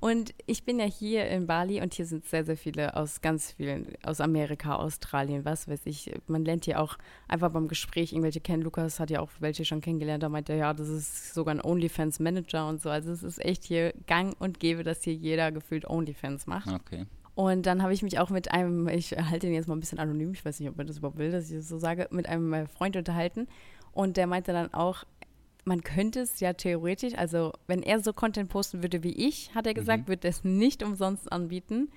Und ich bin ja hier in Bali und hier sind sehr, sehr viele aus ganz vielen, aus Amerika, Australien, was weiß ich. Man lernt hier auch einfach beim Gespräch irgendwelche kennen. Lukas hat ja auch welche schon kennengelernt. Da meinte er, ja, das ist sogar ein OnlyFans-Manager und so. Also es ist echt hier gang und gäbe, dass hier jeder gefühlt OnlyFans macht. Okay. Und dann habe ich mich auch mit einem, ich halte ihn jetzt mal ein bisschen anonym, ich weiß nicht, ob man das überhaupt will, dass ich das so sage, mit einem äh, Freund unterhalten. Und der meinte dann auch, man könnte es ja theoretisch, also wenn er so Content posten würde wie ich, hat er gesagt, Mhm. würde er es nicht umsonst anbieten.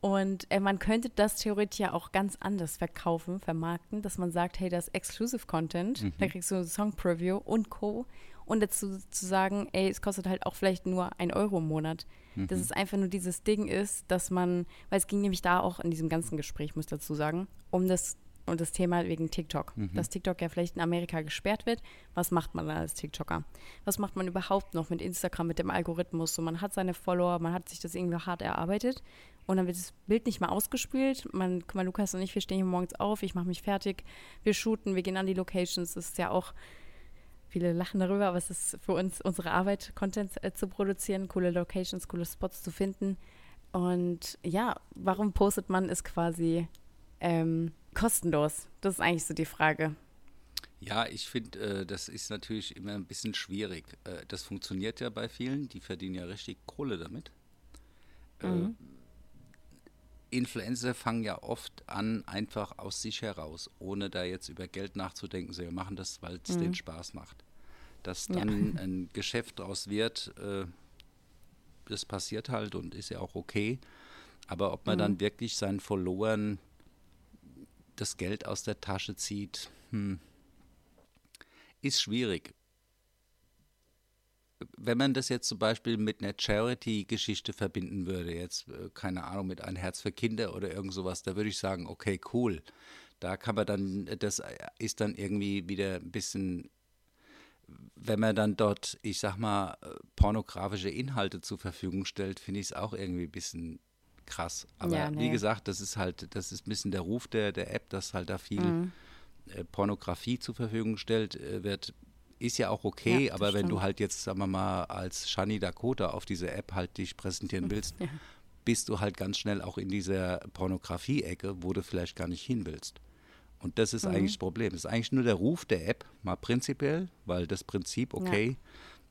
Und äh, man könnte das theoretisch ja auch ganz anders verkaufen, vermarkten, dass man sagt, hey, das ist Exclusive Content, Mhm. da kriegst du Song Preview und Co. Und dazu zu sagen, ey, es kostet halt auch vielleicht nur ein Euro im Monat. Dass es einfach nur dieses Ding ist, dass man, weil es ging nämlich da auch in diesem ganzen Gespräch, muss ich dazu sagen, um das, um das Thema wegen TikTok. Dass TikTok ja vielleicht in Amerika gesperrt wird. Was macht man als TikToker? Was macht man überhaupt noch mit Instagram, mit dem Algorithmus? So, man hat seine Follower, man hat sich das irgendwie hart erarbeitet und dann wird das Bild nicht mehr ausgespielt. Man, guck mal, Lukas und ich, wir stehen hier morgens auf, ich mache mich fertig, wir shooten, wir gehen an die Locations. Das ist ja auch Viele lachen darüber, aber es ist für uns unsere Arbeit, Content äh, zu produzieren, coole Locations, coole Spots zu finden. Und ja, warum postet man es quasi ähm, kostenlos? Das ist eigentlich so die Frage. Ja, ich finde, äh, das ist natürlich immer ein bisschen schwierig. Äh, das funktioniert ja bei vielen, die verdienen ja richtig Kohle damit. Äh, Influencer fangen ja oft an, einfach aus sich heraus, ohne da jetzt über Geld nachzudenken. Sie machen das, weil es denen Spaß macht. Dass Ja. dann ein Geschäft draus wird, äh, das passiert halt und ist ja auch okay. Aber ob man dann wirklich seinen Followern das Geld aus der Tasche zieht, hm, ist schwierig. Wenn man das jetzt zum Beispiel mit einer Charity-Geschichte verbinden würde, jetzt, äh, keine Ahnung, mit ein Herz für Kinder oder irgend sowas, da würde ich sagen, okay, cool. Da kann man dann, das ist dann irgendwie wieder ein bisschen, wenn man dann dort, ich sag mal, äh, pornografische Inhalte zur Verfügung stellt, finde ich es auch irgendwie ein bisschen krass. Aber Ja, wie nee. gesagt, das ist halt, das ist ein bisschen der Ruf der, der App, dass halt da viel Mhm. äh, Pornografie zur Verfügung gestellt äh, wird, ist ja auch okay, Ja, aber wenn du stimmt. halt jetzt, sagen wir mal, als Shani Dakota auf diese App halt dich präsentieren willst, bist du halt ganz schnell auch in dieser Pornografie-Ecke, wo du vielleicht gar nicht hin willst. Und das ist eigentlich das Problem. Das ist eigentlich nur der Ruf der App, mal prinzipiell, weil das Prinzip, okay,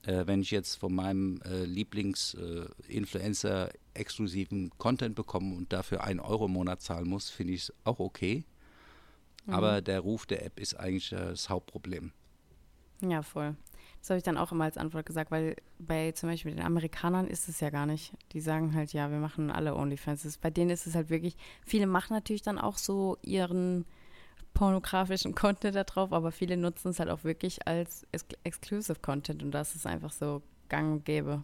äh, wenn ich jetzt von meinem äh, Lieblings-Influencer exklusiven Content bekomme und dafür einen Euro im Monat zahlen muss, finde ich es auch okay. Aber der Ruf der App ist eigentlich äh, das Hauptproblem. Ja, voll. Das habe ich dann auch immer als Antwort gesagt, weil bei zum Beispiel den Amerikanern ist es ja gar nicht. Die sagen halt, ja, wir machen alle OnlyFans. Bei denen ist es halt wirklich, viele machen natürlich dann auch so ihren pornografischen Content da drauf, aber viele nutzen es halt auch wirklich als Ex Exclusive Content und das ist einfach so gang und gäbe.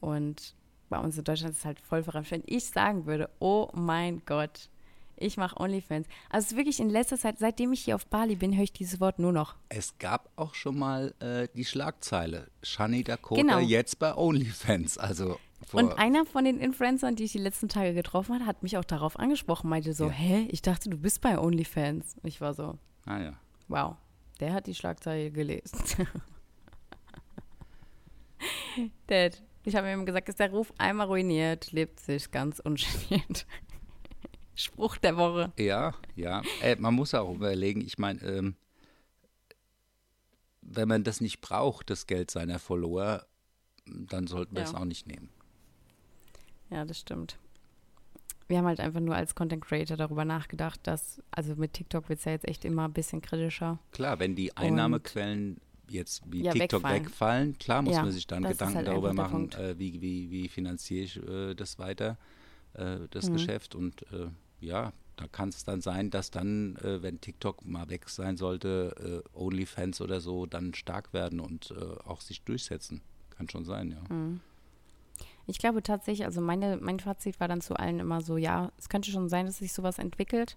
Und bei uns in Deutschland ist es halt voll verrannt. Wenn ich sagen würde, oh mein Gott, Ich mache OnlyFans. Also es ist wirklich in letzter Zeit, seitdem ich hier auf Bali bin, höre ich dieses Wort nur noch. Es gab auch schon mal äh, die Schlagzeile, Shani Dakota Genau. jetzt bei OnlyFans. Also Und einer von den Influencern, die ich die letzten Tage getroffen habe, hat mich auch darauf angesprochen, meinte so, Ja. hä, ich dachte, du bist bei OnlyFans. Und ich war so, ah ja. wow, der hat die Schlagzeile gelesen. Dad, ich habe ihm gesagt, ist der Ruf einmal ruiniert, lebt sich ganz ungeniert. Spruch der Woche. Ja, ja. Äh, man muss auch überlegen, ich meine, ähm, wenn man das nicht braucht, das Geld seiner Follower, dann sollten wir Ja. es auch nicht nehmen. Ja, das stimmt. Wir haben halt einfach nur als Content Creator darüber nachgedacht, dass, also mit TikTok wird es ja jetzt echt immer ein bisschen kritischer. Klar, wenn die Einnahmequellen jetzt wie Ja, TikTok wegfallen. wegfallen, klar muss Ja, man sich dann Gedanken halt darüber machen, äh, wie, wie, wie finanziere ich äh, das weiter, äh, das Mhm. Geschäft. Und äh, ja, da kann es dann sein, dass dann, äh, wenn TikTok mal weg sein sollte, äh, OnlyFans oder so dann stark werden und äh, auch sich durchsetzen. Kann schon sein, ja. Mhm. Ich glaube tatsächlich, also meine, mein Fazit war dann zu allen immer so, ja, es könnte schon sein, dass sich sowas entwickelt,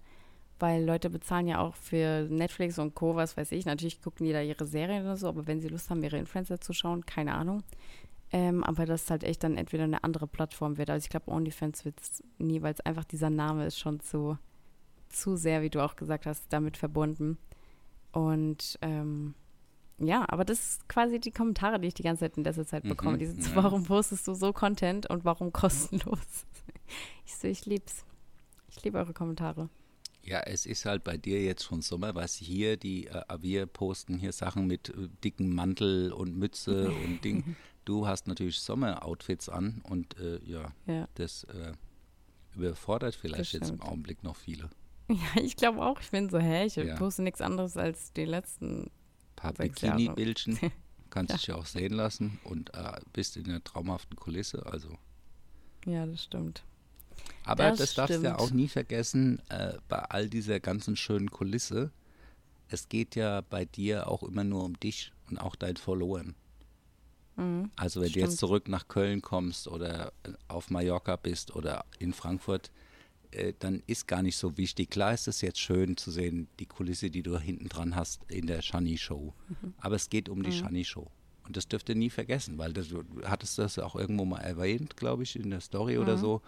weil Leute bezahlen ja auch für Netflix und Co., was weiß ich. Natürlich gucken die da ihre Serien oder so, aber wenn sie Lust haben, ihre Influencer zu schauen, keine Ahnung. Ähm, aber dass es halt echt dann entweder eine andere Plattform wird. Also ich glaube, OnlyFans wird es nie, weil es einfach dieser Name ist schon zu, zu sehr, wie du auch gesagt hast, damit verbunden. Und ähm, ja, aber das ist quasi die Kommentare, die ich die ganze Zeit in letzter Zeit Mhm, bekomme. Die sind so, ja. warum postest du so Content und warum kostenlos? Ich so, ich lieb's. Ich liebe eure Kommentare. Ja, es ist halt bei dir jetzt schon Sommer, was hier, die, äh, wir posten hier Sachen mit äh, dicken Mantel und Mütze und Ding. Du hast natürlich Sommeroutfits an und äh, ja, Ja. das äh, überfordert vielleicht jetzt im. Augenblick noch viele. Ja, ich glaube auch. Ich bin so, hä, ich Ja. poste nichts anderes als die letzten. Paar. Bikini-Bildchen kannst Ja. dich ja auch sehen lassen und äh, bist in einer traumhaften Kulisse. Also. Ja, das stimmt. Aber Das das, darfst du ja auch nie vergessen, äh, bei all dieser ganzen schönen Kulisse, es geht ja bei dir auch immer nur um dich und auch dein Followern. Mhm. Also wenn du Stimmt. jetzt zurück nach Köln kommst oder äh, auf Mallorca bist oder in Frankfurt, äh, dann ist gar nicht so wichtig. Klar ist es jetzt schön zu sehen, die Kulisse, die du hinten dran hast in der Shani Show. Mhm. Aber es geht um die Shani Show. Und das dürft ihr nie vergessen, weil das, du hattest das auch irgendwo mal erwähnt, glaube ich, in der Story Mhm. oder so,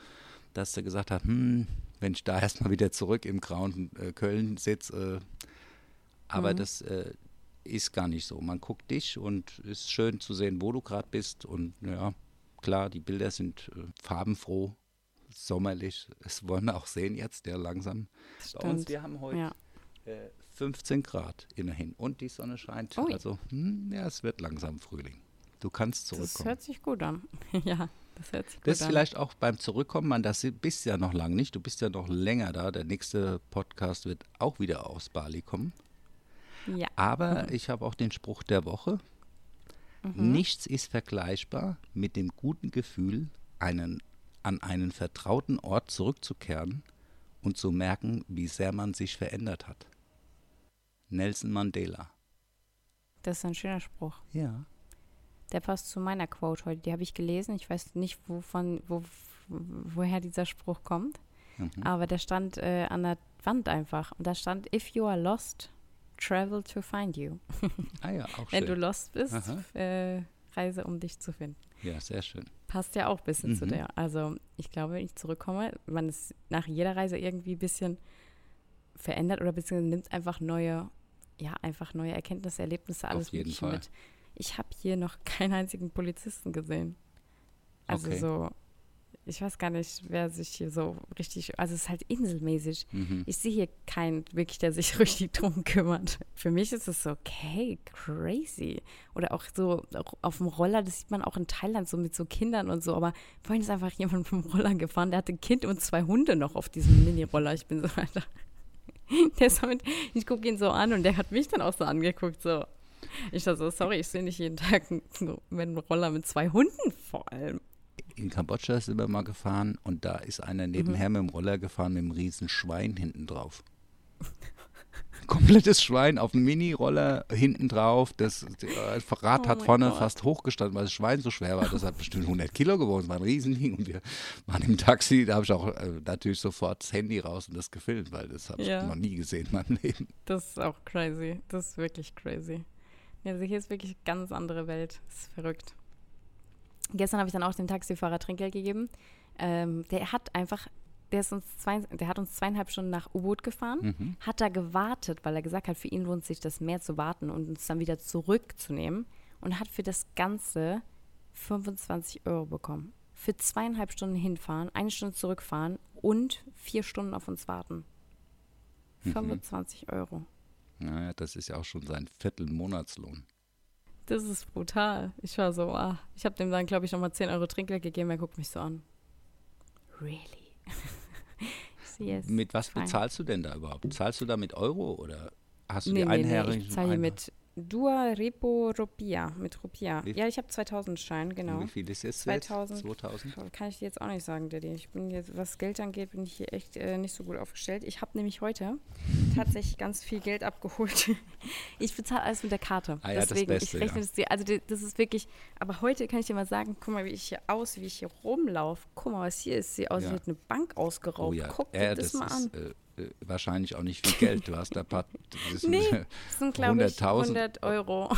dass du gesagt hast, hm, wenn ich da erstmal wieder zurück im grauen äh, Köln sitze, äh, aber Mhm. das äh, ist gar nicht so. Man guckt dich und es ist schön zu sehen, wo du gerade bist. Und ja, klar, die Bilder sind äh, farbenfroh, sommerlich. Das wollen wir auch sehen jetzt, ja, langsam. Bei uns, Stimmt. wir haben heute Ja. äh, 15 Grad immerhin und die Sonne scheint. Ui. Also, hm, ja, es wird langsam Frühling. Du kannst Das zurückkommen. hört sich gut an. ja, das hört sich gut Das ist an. vielleicht auch beim Zurückkommen, man, das bist ja noch lang nicht. Du bist ja noch länger da. Der nächste Podcast wird auch wieder aus Bali kommen. Ja. Aber ich habe auch den Spruch der Woche. Nichts ist vergleichbar mit dem guten Gefühl, einen, an einen vertrauten Ort zurückzukehren und zu merken, wie sehr man sich verändert hat. Nelson Mandela. Das ist ein schöner Spruch. Ja. Der passt zu meiner Quote heute. Die habe ich gelesen. Ich weiß nicht, wovon, wo, woher dieser Spruch kommt. Mhm. Aber der stand äh, an der Wand einfach. Und da stand, if you are lost, travel to find you. Ah ja, auch Wenn du schön. lost bist, äh, reise, um dich zu finden. Ja, sehr schön. Passt ja auch ein bisschen zu Mhm. der. Also ich glaube, wenn ich zurückkomme, man ist nach jeder Reise irgendwie ein bisschen verändert oder beziehungsweise nimmt einfach neue, ja, einfach neue Erkenntnisse, Erlebnisse, alles Auf jeden Mögliche Fall. mit. Ich habe hier noch keinen einzigen Polizisten gesehen. Also Okay. so, ich weiß gar nicht, wer sich hier so richtig, also es ist halt inselmäßig. Mhm. Ich sehe hier keinen wirklich, der sich richtig drum kümmert. Für mich ist es so, okay, crazy. Oder auch so auf dem Roller, das sieht man auch in Thailand so mit so Kindern und so. Aber vorhin ist einfach jemand dem Roller gefahren, der hatte ein Kind und zwei Hunde noch auf diesem Mini-Roller. Ich bin so, Alter. Der ist damit, ich gucke ihn so an und der hat mich dann auch so angeguckt, so. Ich dachte so, sorry, ich sehe nicht jeden Tag einen, Roller mit zwei Hunden vor allem. In Kambodscha sind wir mal gefahren und da ist einer nebenher Mhm. mit dem Roller gefahren mit einem riesen Schwein hinten drauf. komplettes Schwein auf dem Mini-Roller hinten drauf. Das, das Rad Oh hat vorne Gott. fast hochgestanden, weil das Schwein so schwer war. Das hat bestimmt 100 Kilo gewogen. Das war ein Riesending. Und wir waren im Taxi. Da habe ich auch äh, natürlich sofort das Handy raus und das gefilmt, weil das habe ich Ja. noch nie gesehen in meinem Leben. Das ist auch crazy. Das ist wirklich crazy. Ja, Also hier ist wirklich eine ganz andere Welt. Das ist verrückt. Gestern habe ich dann auch dem Taxifahrer Trinkgeld gegeben. Ähm, der hat einfach, der, ist uns zwei, der hat uns zweieinhalb Stunden nach U-Boot gefahren, Mhm. hat da gewartet, weil er gesagt hat, für ihn lohnt sich das mehr zu warten und uns dann wieder zurückzunehmen und hat für das Ganze 25 Euro bekommen. Für zweieinhalb Stunden hinfahren, eine Stunde zurückfahren und vier Stunden auf uns warten. Mhm. 25 Euro. Naja, das ist ja auch schon sein Viertelmonatslohn. Das ist brutal. Ich war so, ah, ich habe dem dann, glaube ich, nochmal 10 Euro Trinkgeld gegeben. Er guckt mich so an. Really? So, yes, mit was fine. bezahlst du denn da überhaupt? Zahlst du da mit Euro oder hast du Nee, die nee, nee, ich zahle hier mit Dua Repo Rupia. Mit Rupia. Wie- Ja, ich habe 2000 Schein, genau. Wie viel ist jetzt? 2000. 2000? Kann ich dir jetzt auch nicht sagen, Daddy. Ich bin jetzt, was Geld angeht, bin ich hier echt äh, nicht so gut aufgestellt. Ich habe nämlich heute tatsächlich ganz viel Geld abgeholt. ich bezahle alles mit der Karte. Ah ja, das Deswegen, Beste, ich rechne ja. es dir. Also das ist wirklich, aber heute kann ich dir mal sagen, guck mal, wie ich hier aus, wie ich hier rumlaufe. Guck mal, was hier ist. Sieht aus, Ja. hätte eine Bank ausgeraubt. Oh ja, Guck dir ja, das, das, mal ist an. äh, äh, wahrscheinlich auch nicht viel Geld. Du hast da paar. Das Nee, Das sind, glaube ich, 100.000. 100 Euro.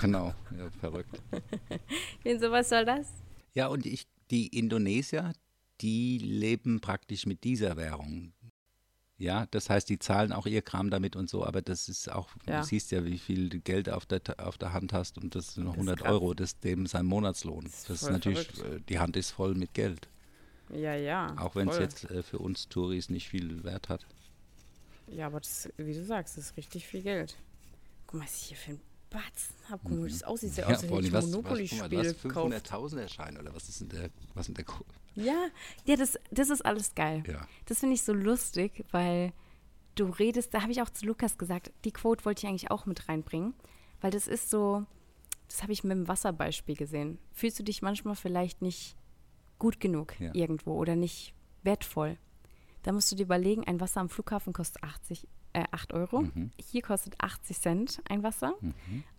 genau, ja, verrückt. Wen so, was soll das? Ja, und ich, die Indonesier, die leben praktisch mit dieser Währung. Ja, das heißt, die zahlen auch ihr Kram damit und so, aber das ist auch, Ja. du siehst ja, wie viel Geld auf der, auf der Hand hast und das sind noch Das ist 100 krass. Euro, das ist dem sein Monatslohn. Das ist Das ist natürlich, verrückt. äh, die Hand ist voll mit Geld. Ja, ja. Auch wenn es jetzt äh, für uns Touris nicht viel Wert hat. Ja, aber das, wie du sagst, das ist richtig viel Geld. Guck mal, was ich hier für ein Batzen habe. Guck mal, wie das aussieht. Sieht. Ja, aus, als hätte ich was, ein Monopoly-Spiel gekauft. 500.000 erscheinen oder was ist denn der, was ist denn der Ko- Ja, ja das, das ist alles geil. Ja. Das finde ich so lustig, weil du redest, da habe ich auch zu Lukas gesagt, die Quote wollte ich eigentlich auch mit reinbringen, weil das ist so, das habe ich mit dem Wasserbeispiel gesehen. Fühlst du dich manchmal vielleicht nicht gut genug Ja. irgendwo oder nicht wertvoll? Da musst du dir überlegen, ein Wasser am Flughafen kostet 80, äh, 8 Euro. Mhm. Hier kostet 80 Cent ein Wasser.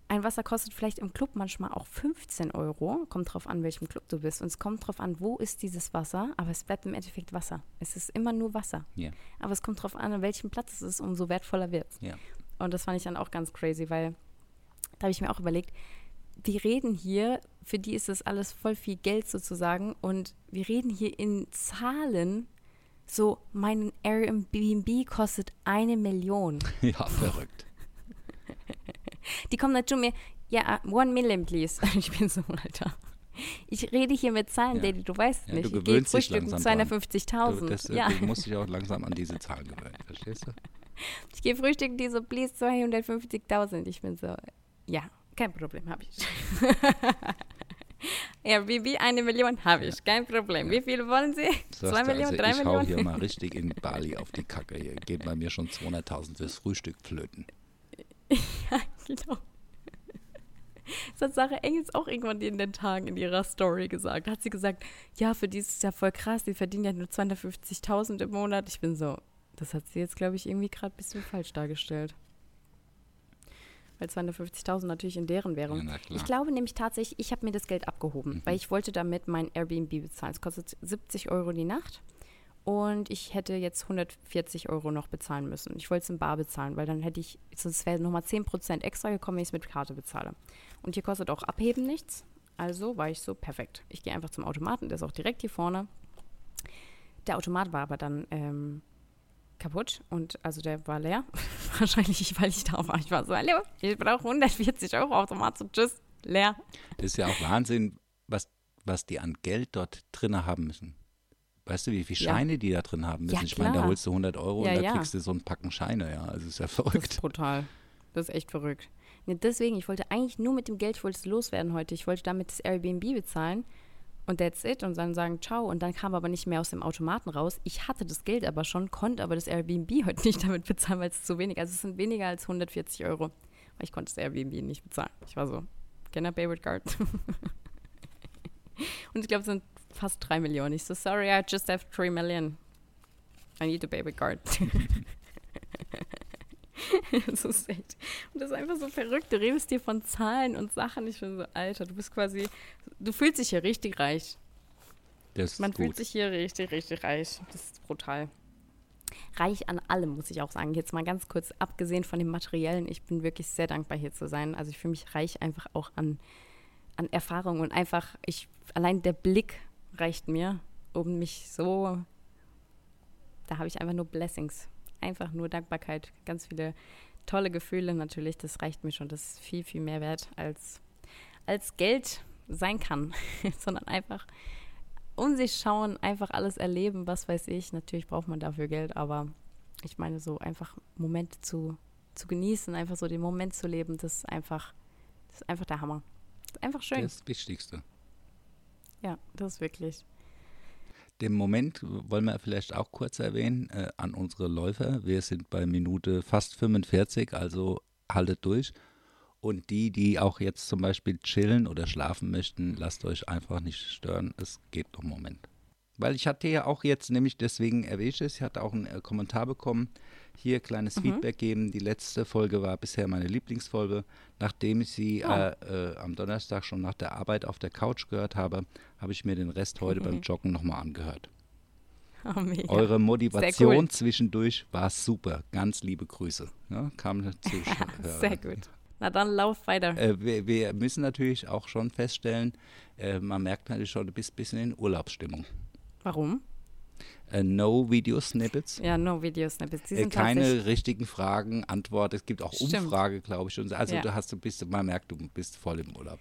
Ein Wasser kostet vielleicht im Club manchmal auch 15 Euro. Kommt drauf an, welchem Club du bist. Und es kommt drauf an, wo ist dieses Wasser. Aber es bleibt im Endeffekt Wasser. Es ist immer nur Wasser. Ja. Aber es kommt drauf an, an welchem Platz es ist, umso wertvoller wird es. Ja. Und das fand ich dann auch ganz crazy, weil da habe ich mir auch überlegt, wir reden hier, für die ist das alles voll viel Geld sozusagen. Und wir reden hier in Zahlen. So, mein Airbnb kostet eine Million. ja, verrückt. Die kommen dann zu mir, ja, one million, please. Ich bin so, Alter. Ich rede hier mit Zahlen, Ja. Daddy, du weißt Ja, nicht. du ich gehe frühstücken langsam dran. Du, 250.000. das, äh, Ja, du musst dich auch langsam an diese Zahlen gewöhnen, verstehst du? ich gehe frühstücken, die so, please, 250.000. Ich bin so, ja, kein Problem, habe ich. Airbnb, eine Million habe ich, kein Problem. Wie viel wollen Sie? So Zwei Millionen, also drei ich hau Millionen? hier mal richtig in Bali auf die Kacke. Hier geht bei mir schon 200.000 fürs Frühstück flöten. Genau. Das hat Sarah Engels auch irgendwann in den Tagen in ihrer Story gesagt. Da hat sie gesagt, ja, für die ist es ja voll krass, die verdienen ja nur 250.000 im Monat. Ich bin so, das hat sie jetzt, glaube ich, irgendwie gerade ein bisschen falsch dargestellt. Weil 250.000 natürlich in deren Währung. Ja, ich glaube nämlich tatsächlich, ich habe mir das Geld abgehoben, Mhm. weil ich wollte damit mein Airbnb bezahlen. Es kostet 70 Euro die Nacht. Und ich hätte jetzt 140 Euro noch bezahlen müssen. Ich wollte es in Bar bezahlen, weil dann hätte ich, sonst wäre nochmal 10% extra gekommen, wenn ich es mit Karte bezahle. Und hier kostet auch Abheben nichts. Also war ich so, perfekt. Ich gehe einfach zum Automaten, der ist auch direkt hier vorne. Der Automat war aber dann ähm, kaputt und also der war leer. Wahrscheinlich, weil ich da war. Ich war so, hallo, ich brauche 140 Euro Automat, so tschüss, leer. Das ist ja auch Wahnsinn, was, was die an Geld dort drin haben müssen. Weißt du, wie viele Ja. Scheine die da drin haben müssen? Ja, ich meine, da holst du 100 Euro Ja, und da ja. kriegst du so einen Packen Scheine, ja. Also ist ja Das verrückt. ist brutal. Das ist echt verrückt. Ja, deswegen, ich wollte eigentlich nur mit dem Geld, ich wollte es loswerden heute. Ich wollte damit das Airbnb bezahlen und that's it und dann sagen ciao. Und dann kam aber nicht mehr aus dem Automaten raus. Ich hatte das Geld aber schon, konnte aber das Airbnb heute nicht damit bezahlen, weil es zu wenig Also es sind weniger als 140 Euro. Weil ich konnte das Airbnb nicht bezahlen. Ich war so, can I pay with card? und ich glaube, es sind fast 3 Millionen. Ich so, sorry, I just have 3 million. I need to pay card. das ist echt. Und das ist einfach so verrückt. Du redest dir von Zahlen und Sachen. Ich bin so, Alter, du bist quasi, du fühlst dich hier richtig reich. Das ist Man fühlt sich hier richtig, richtig reich. Das ist brutal. Reich an allem, muss ich auch sagen. Jetzt mal ganz kurz, abgesehen von dem Materiellen, ich bin wirklich sehr dankbar, hier zu sein. Also ich fühle mich reich einfach auch an, an Erfahrung und einfach, ich, allein der Blick reicht mir, um mich so, da habe ich einfach nur Blessings. Einfach nur Dankbarkeit, ganz viele tolle Gefühle natürlich, das reicht mir schon. Das ist viel, viel mehr wert als, als Geld sein kann, sondern einfach um sich schauen, einfach alles erleben, was weiß ich. Natürlich braucht man dafür Geld, aber ich meine, so einfach Momente zu, zu genießen, einfach so den Moment zu leben, das ist einfach, das ist einfach der Hammer. Das ist einfach schön. Das ist das Wichtigste. Ja, das ist wirklich. Den Moment wollen wir vielleicht auch kurz erwähnen äh, an unsere Läufer. Wir sind bei Minute fast 45, also haltet durch. Und die, die auch jetzt zum Beispiel chillen oder schlafen möchten, lasst euch einfach nicht stören. Es geht noch einen Moment. Weil ich hatte ja auch jetzt, nämlich deswegen erwähne ich es, ich hatte auch einen äh, Kommentar bekommen, hier kleines Feedback geben. Die letzte Folge war bisher meine Lieblingsfolge. Nachdem ich sie Oh. äh, äh, am Donnerstag schon nach der Arbeit auf der Couch gehört habe, habe ich mir den Rest heute beim Joggen nochmal angehört. Oh. Eure Motivation cool. zwischendurch war super. Ganz liebe Grüße. Ja, kam dazu. Sehr gut. Na dann lauf weiter. Äh, wir, wir müssen natürlich auch schon feststellen, äh, man merkt natürlich schon, du bist ein bisschen in Urlaubsstimmung. Warum? Äh, no Video Snippets. Ja, no Videos. Ne? Die Äh, sind keine richtigen Fragen, Antwort. Es gibt auch Stimmt. Umfrage, glaube ich. Und. Also Ja. du hast, du bist, man merkt, du bist voll im Urlaub.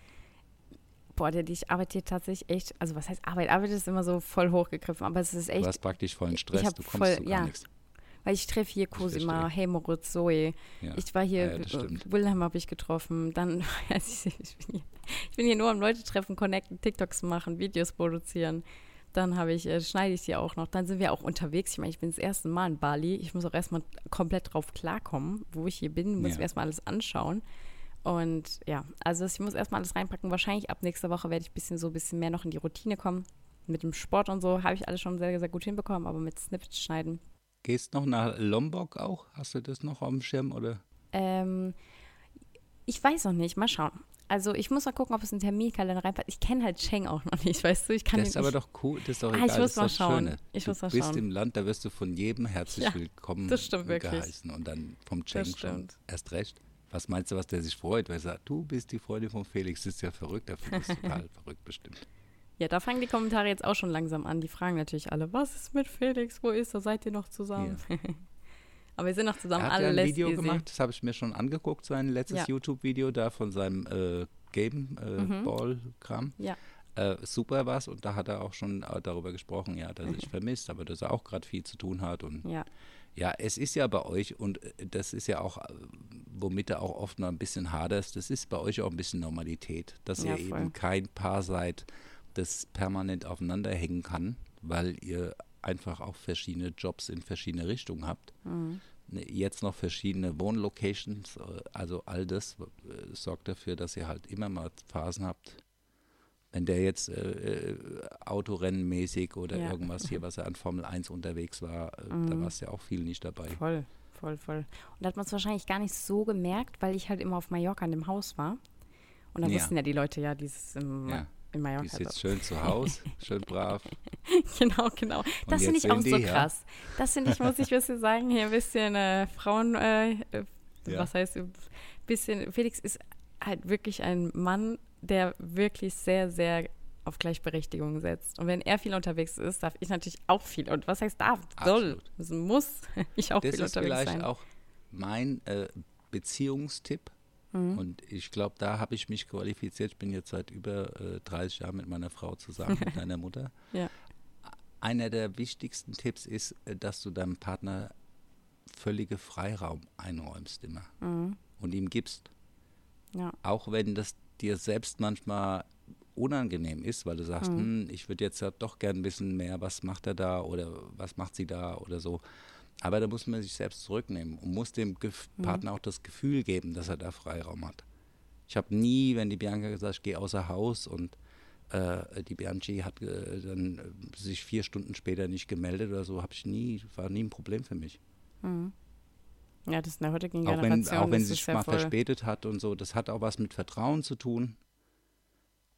Boah, der, ich arbeite hier tatsächlich echt, also was heißt Arbeit? Arbeit ist immer so voll hochgegriffen, aber es ist Du echt, hast praktisch vollen Stress, hab du kommst voll- zu gar ja. nichts. weil ich treffe hier Cosima, hey Moritz, Zoe. Ja. Ich war hier, Ja. Wilhelm habe ich getroffen. Dann, ich, ich, bin hier, ich bin hier nur am Leute treffen, connecten, TikToks machen, Videos produzieren. Dann habe ich, äh, schneide ich sie auch noch. Dann sind wir auch unterwegs. Ich meine, ich bin das erste Mal in Bali. Ich muss auch erstmal komplett drauf klarkommen, wo ich hier bin. Muss Ja. mir erstmal alles anschauen. Und ja, also ich muss erstmal alles reinpacken. Wahrscheinlich ab nächster Woche werde ich ein bisschen so ein bisschen mehr noch in die Routine kommen. Mit dem Sport und so habe ich alles schon sehr, sehr gut hinbekommen, aber mit Snippets schneiden Gehst noch nach Lombok auch? Hast du das noch auf dem Schirm? Oder? Ähm, ich weiß noch nicht, mal schauen. Also ich muss mal gucken, ob es in den Terminkalender reinpasst. Ich kenne halt Cheng auch noch nicht, weißt du? Ich kann Das ist aber nicht- doch cool, das ist doch Ah, egal, ich das muss mal schauen. Schöne. Ich du muss mal bist schauen. im Land, da wirst du von jedem herzlich Ja, willkommen das stimmt wirklich. geheißen und dann vom Cheng schon erst recht. Was meinst du, was der sich freut, weil er sagt, du bist die Freundin von Felix, das ist ja verrückt, der findet es total verrückt bestimmt. Ja, da fangen die Kommentare jetzt auch schon langsam an. Die fragen natürlich alle, was ist mit Felix? Wo ist er? Seid ihr noch zusammen? aber wir sind noch zusammen. Er hat ja ein Video easy. gemacht, das habe ich mir schon angeguckt, sein letztes Ja. YouTube-Video da von seinem äh, Game äh, Mhm. Ball-Kram. Ja. Äh, super was und da hat er auch schon äh, darüber gesprochen, ja, dass er Mhm. sich vermisst, aber dass er auch gerade viel zu tun hat und Ja, Ja, es ist ja bei euch, und äh, das ist ja auch, womit er auch oft noch ein bisschen haderst, das ist bei euch auch ein bisschen Normalität, dass Ja, ihr voll. eben kein Paar seid, das permanent aufeinander hängen kann, weil ihr einfach auch verschiedene Jobs in verschiedene Richtungen habt. Mhm. Ne, Jetzt noch verschiedene Wohnlocations, äh, also all das äh, sorgt dafür, dass ihr halt immer mal Phasen habt. Wenn der jetzt äh, äh, Autorennenmäßig oder Ja. irgendwas hier, was er an Formel 1 unterwegs war, äh, da Mhm. warst du ja auch viel nicht dabei. voll, voll, voll. Und da hat man es wahrscheinlich gar nicht so gemerkt, weil ich halt immer auf Mallorca in dem Haus war. Und dann Ja. wussten ja die Leute ja, dieses im, Ja. In Mallorca. Sitzt das- schön zu Hause, schön brav. Genau, genau. Das finde jetzt ich auch so ja. krass. Das finde ich, muss ich ein bisschen sagen, hier ein bisschen äh, Frauen, äh, äh, Ja. was heißt, ein bisschen, Felix ist halt wirklich ein Mann, der wirklich sehr, sehr auf Gleichberechtigung setzt. Und wenn er viel unterwegs ist, darf ich natürlich auch viel. Und was heißt darf? Soll. Absolut. Es muss ich auch Das viel ist unterwegs vielleicht sein. auch mein äh, Beziehungstipp. Mhm. Und ich glaube, da habe ich mich qualifiziert. Ich bin jetzt seit über äh, 30 Jahren mit meiner Frau zusammen, mit deiner Mutter. Ja. Einer der wichtigsten Tipps ist, äh, dass du deinem Partner völlige Freiraum einräumst immer Mhm. und ihm gibst. Ja. Auch wenn das dir selbst manchmal unangenehm ist, weil du sagst, Mhm. hm, ich würde jetzt ja doch gern wissen mehr, was macht er da oder was macht sie da oder so. Aber da muss man sich selbst zurücknehmen und muss dem Gef Mhm. Partner auch das Gefühl geben, dass er da Freiraum hat. Ich habe nie, wenn die Bianca gesagt, ich gehe außer Haus und äh, die Bianchi hat äh, dann äh, sich vier Stunden später nicht gemeldet oder so, habe ich nie, war nie ein Problem für mich. Mhm. Ja, das ist in der heutigen Auch wenn, Generation. auch wenn sie sich mal verspätet hat und so, das hat auch was mit Vertrauen zu tun.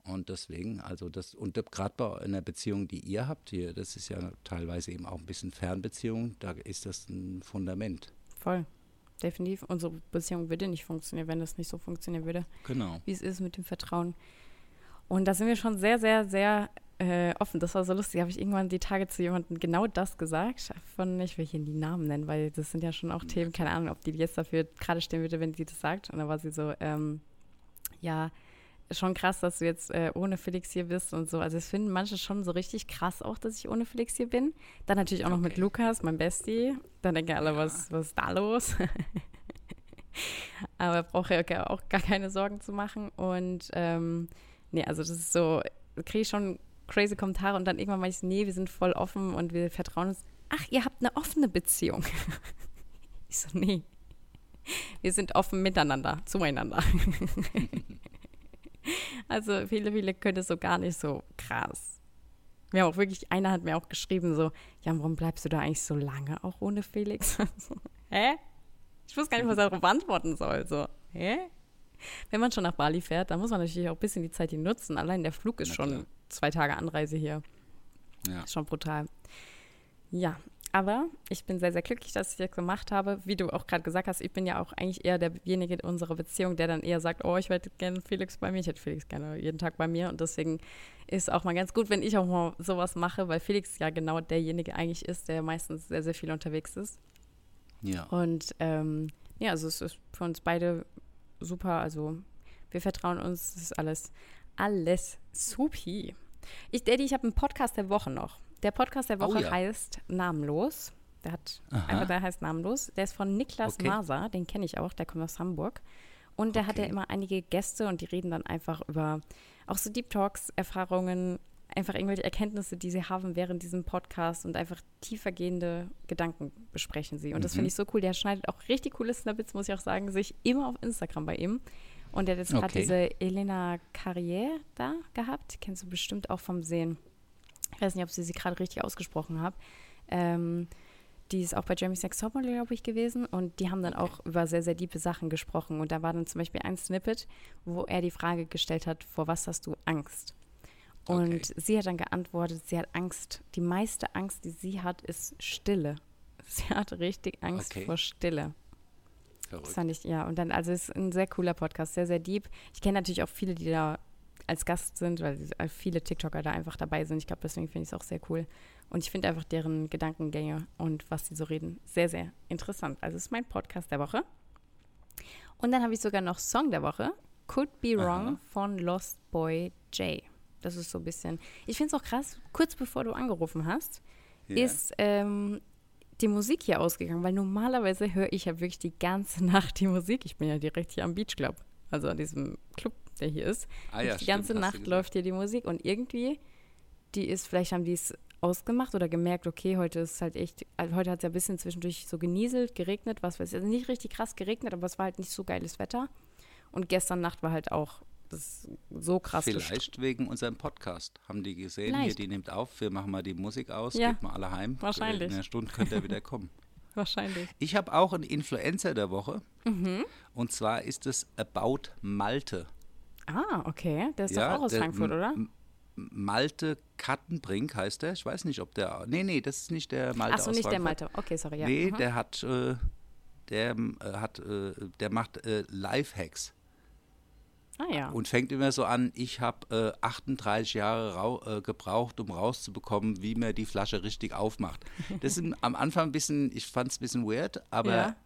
Und deswegen, also das, und gerade bei einer Beziehung, die ihr habt hier, das ist ja teilweise eben auch ein bisschen Fernbeziehung, da ist das ein Fundament. Voll. Definitiv. Unsere Beziehung würde nicht funktionieren, wenn das nicht so funktionieren würde, Genau. wie es ist mit dem Vertrauen. Und da sind wir schon sehr, sehr, sehr äh, offen. Das war so lustig. Habe ich irgendwann die Tage zu jemandem genau das gesagt. Von, ich will hier die Namen nennen, weil das sind ja schon auch Themen, keine Ahnung, ob die jetzt dafür gerade stehen würde, wenn sie das sagt. Und da war sie so, ähm, ja, schon krass, dass du jetzt äh, ohne Felix hier bist und so. Also es finden manche schon so richtig krass auch, dass ich ohne Felix hier bin. Dann natürlich auch noch mit Okay. Lukas, mein Bestie. Dann denken alle, was, was ist da los? Aber braucht ja gar- auch gar keine Sorgen zu machen. Und ähm, nee, also das ist so, kriege ich schon crazy Kommentare und dann irgendwann meine ich, nee, wir sind voll offen und wir vertrauen uns. Ach, ihr habt eine offene Beziehung. ich so, nee. Wir sind offen miteinander, zueinander. also viele, viele können das so gar nicht so krass. Haben auch wirklich, einer hat mir auch geschrieben, so, ja, warum bleibst du da eigentlich so lange auch ohne Felix? hä? Ich wusste gar nicht, was er darauf antworten soll. So, hä? Wenn man schon nach Bali fährt, dann muss man natürlich auch ein bisschen die Zeit hier nutzen. Allein der Flug ist Na schon klar. zwei Tage Anreise hier. Ja. Ist schon brutal. Ja, aber ich bin sehr, sehr glücklich, dass ich das gemacht habe. Wie du auch gerade gesagt hast, ich bin ja auch eigentlich eher derjenige in unserer Beziehung, der dann eher sagt, oh, ich hätte gerne Felix bei mir, ich hätte Felix gerne jeden Tag bei mir. Und deswegen ist auch mal ganz gut, wenn ich auch mal sowas mache, weil Felix ja genau derjenige eigentlich ist, der meistens sehr, sehr viel unterwegs ist. Ja. Und ähm, ja, also es ist für uns beide super. Also wir vertrauen uns, es ist alles, alles supi. Ich, Daddy, ich habe einen Podcast der Woche noch. Der Podcast der Oh Woche ja. heißt Namenlos. Der hat Aha. einfach, der heißt Namenlos. Der ist von Niklas Okay. Maser, den kenne ich auch, der kommt aus Hamburg. Und der hat ja Okay. immer einige Gäste und die reden dann einfach über auch so Deep Talks, Erfahrungen, einfach irgendwelche Erkenntnisse, die sie haben während diesem Podcast und einfach tiefergehende Gedanken besprechen sie. Und das Mhm. finde ich so cool. Der schneidet auch richtig coole Snippets, muss ich auch sagen, sehe ich immer auf Instagram bei ihm. Und der hat jetzt gerade Okay. diese Elena Carrière da gehabt. Kennst du bestimmt auch vom Sehen. Ich weiß nicht, ob sie sie gerade richtig ausgesprochen habe. Ähm, die ist auch bei Jeremy Sex Topmodel, glaube ich, gewesen. Und die haben dann auch über sehr, sehr tiefe Sachen gesprochen. Und da war dann zum Beispiel ein Snippet, wo er die Frage gestellt hat, vor was hast du Angst? Und Okay. sie hat dann geantwortet, sie hat Angst. Die meiste Angst, die sie hat, ist Stille. Sie hat richtig Angst Okay. vor Stille. Das Verrückt. fand ich, ja. Und dann, also es ist ein sehr cooler Podcast, sehr, sehr deep. Ich kenne natürlich auch viele, die da als Gast sind, weil äh, viele TikToker da einfach dabei sind. Ich glaube, deswegen finde ich es auch sehr cool. Und ich finde einfach deren Gedankengänge und was sie so reden sehr, sehr interessant. Also es ist mein Podcast der Woche. Und dann habe ich sogar noch Song der Woche. Could Be Wrong Aha. von Lost Boy J. Das ist so ein bisschen. Ich finde es auch krass, kurz bevor du angerufen hast, Ja. ist ähm, die Musik hier ausgegangen, weil normalerweise höre ich ja wirklich die ganze Nacht die Musik. Ich bin ja direkt hier am Beach Club, also an diesem Club, der hier ist. Ah ja, die ganze Nacht läuft hier die Musik und irgendwie, die ist, vielleicht haben die es ausgemacht oder gemerkt, okay, heute ist halt echt, also heute hat es ja ein bisschen zwischendurch so genieselt, geregnet, was weiß ich, also nicht richtig krass geregnet, aber es war halt nicht so geiles Wetter. Und gestern Nacht war halt auch das so krass Vielleicht wegen unserem Podcast. Haben die gesehen, hier, die nimmt auf, wir machen mal die Musik aus, Ja, geht mal alle heim. wahrscheinlich. In einer Stunde könnte er wieder kommen. Wahrscheinlich. Ich habe auch einen Influencer der Woche. Mhm. Und zwar ist es About Malte. Ah, okay. Der ist Ja, doch auch aus der- Frankfurt, oder? Malte Kattenbrink heißt der. Ich weiß nicht, ob der. Nee, nee, das ist nicht der Malte Achso, nicht der Frankfurt. Malte. Okay, sorry, ja. Nee, Mhm. der hat, äh, der äh, hat, äh, der macht äh, Lifehacks Ah ja. und fängt immer so an, ich habe äh, 38 Jahre äh, gebraucht, um rauszubekommen, wie man die Flasche richtig aufmacht. Das ist am Anfang ein bisschen, ich fand es ein bisschen weird, aber Ja.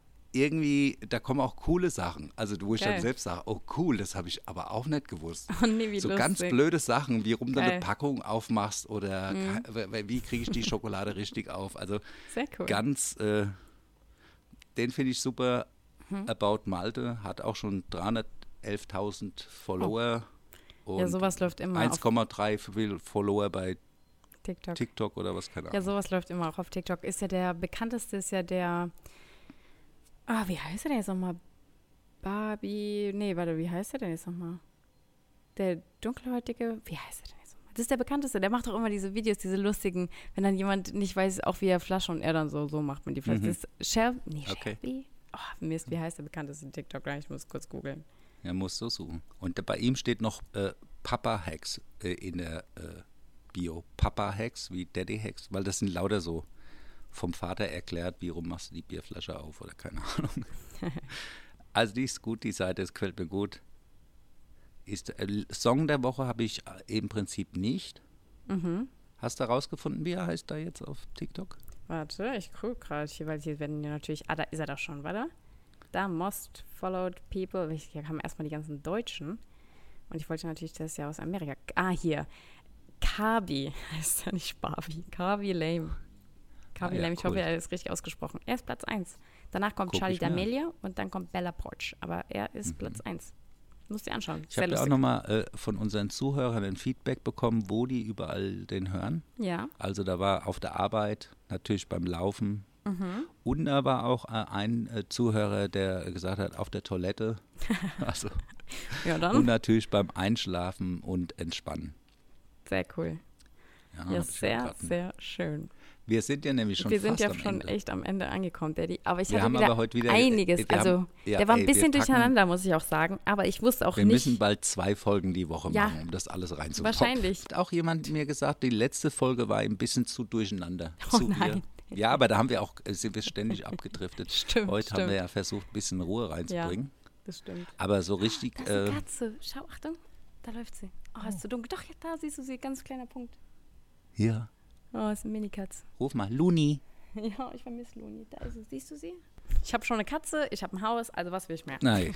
Irgendwie, da kommen auch coole Sachen. Also wo ich Geil. dann selbst sage, oh cool, das habe ich aber auch nicht gewusst. Oh nee, so lustig. ganz blöde Sachen, wie rum du eine. Mhm. Packung aufmachst oder w- wie kriege ich die Schokolade richtig auf. Also cool. ganz, äh, den finde ich super. Mhm. About Malte hat auch schon 311.000 Follower Oh. ja, und sowas läuft immer auf 1,3 viel Follower bei TikTok. TikTok oder was, keine Ja, Ahnung. sowas läuft immer auch auf TikTok. Ist ja der bekannteste, ist ja der. Ah, wie heißt er denn jetzt nochmal? Barbie. Nee, warte, wie heißt er denn jetzt nochmal? Der dunkelhäutige. Wie heißt er denn jetzt nochmal? Das ist der bekannteste. Der macht auch immer diese Videos, diese lustigen, wenn dann jemand nicht weiß, auch wie er Flasche und er dann so, so macht mit die Flasche. Mhm. Das ist Shel nee, Okay. Shelby? Oh, Mist, wie heißt der bekannteste TikToker? Ich muss kurz googeln. Ja, musst du suchen. Und bei ihm steht noch äh, Papa Hacks äh, in der äh, Bio. Papa Hacks wie Daddy Hacks, weil das sind lauter so vom Vater erklärt, wie rum machst du die Bierflasche auf oder keine Ahnung. also die ist gut, die Seite, es gefällt mir gut. Ist, äh, Song der Woche habe ich äh, im Prinzip nicht. Mhm. Hast du herausgefunden, wie er heißt da jetzt auf TikTok? Warte, ich gucke gerade hier, weil hier werden ja natürlich. Ah, da ist er doch schon, warte. Da Most Followed People. Hier haben erstmal die ganzen Deutschen. Und ich wollte natürlich das ja aus Amerika. Ah, hier. Kabi heißt ja nicht Barbie. Kabi Lame. Kabi Ah, ja, ich hoffe, cool. er ist richtig ausgesprochen. Er ist Platz 1. Danach kommt Guck Charlie. D'Amelio und dann kommt Bella Porch. Aber er ist Platz 1. Musst dir anschauen. Ich habe ja auch nochmal äh, von unseren Zuhörern ein Feedback bekommen, wo die überall den hören. Ja. Also da war auf der Arbeit, natürlich beim Laufen. Mhm. Und da war auch äh, ein äh, Zuhörer, der gesagt hat, auf der Toilette. Also, Ja, und dann. natürlich beim Einschlafen und Entspannen. Sehr cool. Ja, Ja, sehr, sehr schön. Wir sind ja nämlich schon wir sind fast ja am schon Ende. echt am Ende angekommen, Daddy. Aber ich Wir hatte haben wieder, aber heute wieder- einiges. wir also, haben- ja, der war ein ey, wir bisschen durcheinander, muss ich auch sagen. Aber ich wusste auch Wir nicht. müssen bald zwei Folgen die Woche Ja. machen, um das alles reinzubekommen. Wahrscheinlich. Hat auch jemand mir gesagt, die letzte Folge war ein bisschen zu durcheinander. Oh zu nein. Wir. Ja, aber da haben wir auch, äh, sind wir ständig abgedriftet. Stimmt, Heute haben stimmt. wir ja versucht, ein bisschen Ruhe reinzubringen. das stimmt. Aber so richtig, Da ist eine äh, Katze. Schau, Achtung. Da läuft sie. Oh, ist zu dunkel. Doch, ja, da siehst du sie. Ganz kleiner Punkt. hier, Oh, ist eine Minikatze. ruf mal, Luni. Ja, ich vermisse Luni. Da ist sie. Siehst du sie? Ich habe schon eine Katze, ich habe ein Haus, also was will ich mehr? Nein.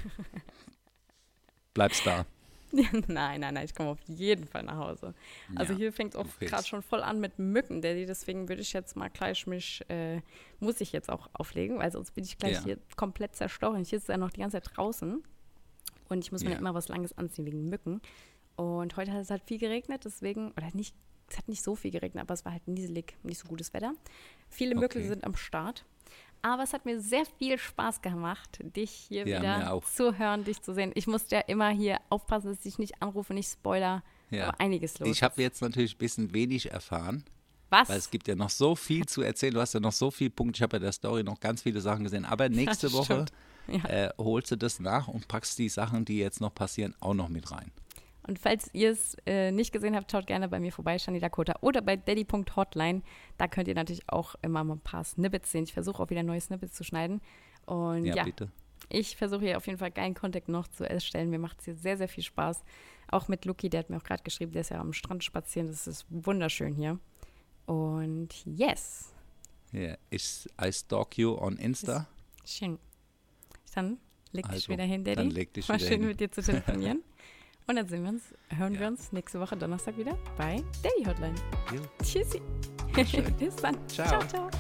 Bleibst da. nein, nein, nein, ich komme auf jeden Fall nach Hause. Also Ja, hier fängt auch du willst. gerade schon voll an mit Mücken, Daddy. Deswegen würde ich jetzt mal gleich mich, äh, muss ich jetzt auch auflegen, weil sonst bin ich gleich Ja. hier komplett zerstochen. Hier ist ja noch die ganze Zeit draußen und ich muss mir Ja. immer was Langes anziehen wegen Mücken. Und heute hat es halt viel geregnet, deswegen, oder nicht, es hat nicht so viel geregnet, aber es war halt nieselig, nicht so gutes Wetter. Viele Okay. sind am Start. Aber es hat mir sehr viel Spaß gemacht, dich hier Ja, wieder zu hören, dich zu sehen. Ich musste ja immer hier aufpassen, dass ich nicht anrufe, nicht spoiler. Ja. Aber einiges los. Ich habe jetzt natürlich ein bisschen wenig erfahren, Was? weil es gibt ja noch so viel zu erzählen. Du hast ja noch so viele Punkte. Ich habe ja der Story noch ganz viele Sachen gesehen. Aber nächste Woche. Ja. äh, holst du das nach und packst die Sachen, die jetzt noch passieren, auch noch mit rein. Und falls ihr es äh, nicht gesehen habt, schaut gerne bei mir vorbei, Shani Dakota. Oder bei daddy.hotline. Da könnt ihr natürlich auch immer mal ein paar Snippets sehen. Ich versuche auch wieder neue Snippets zu schneiden. Und Ja, ja, bitte. ich versuche hier auf jeden Fall geilen Content noch zu erstellen. Mir macht es hier sehr, sehr viel Spaß. Auch mit Luki, der hat mir auch gerade geschrieben, der ist ja am Strand spazieren. Das ist wunderschön hier. Und yes, Yeah. Ich, I stalk you on Insta. schön. Dann leg dich Also, wieder hin, Daddy. dann leg dich War wieder schön hin. mit dir zu telefonieren. Und dann sehen wir uns, hören wir Ja. uns nächste Woche Donnerstag wieder bei Daddy Hotline. Jo. Tschüssi. Bis dann. Ciao. ciao. ciao.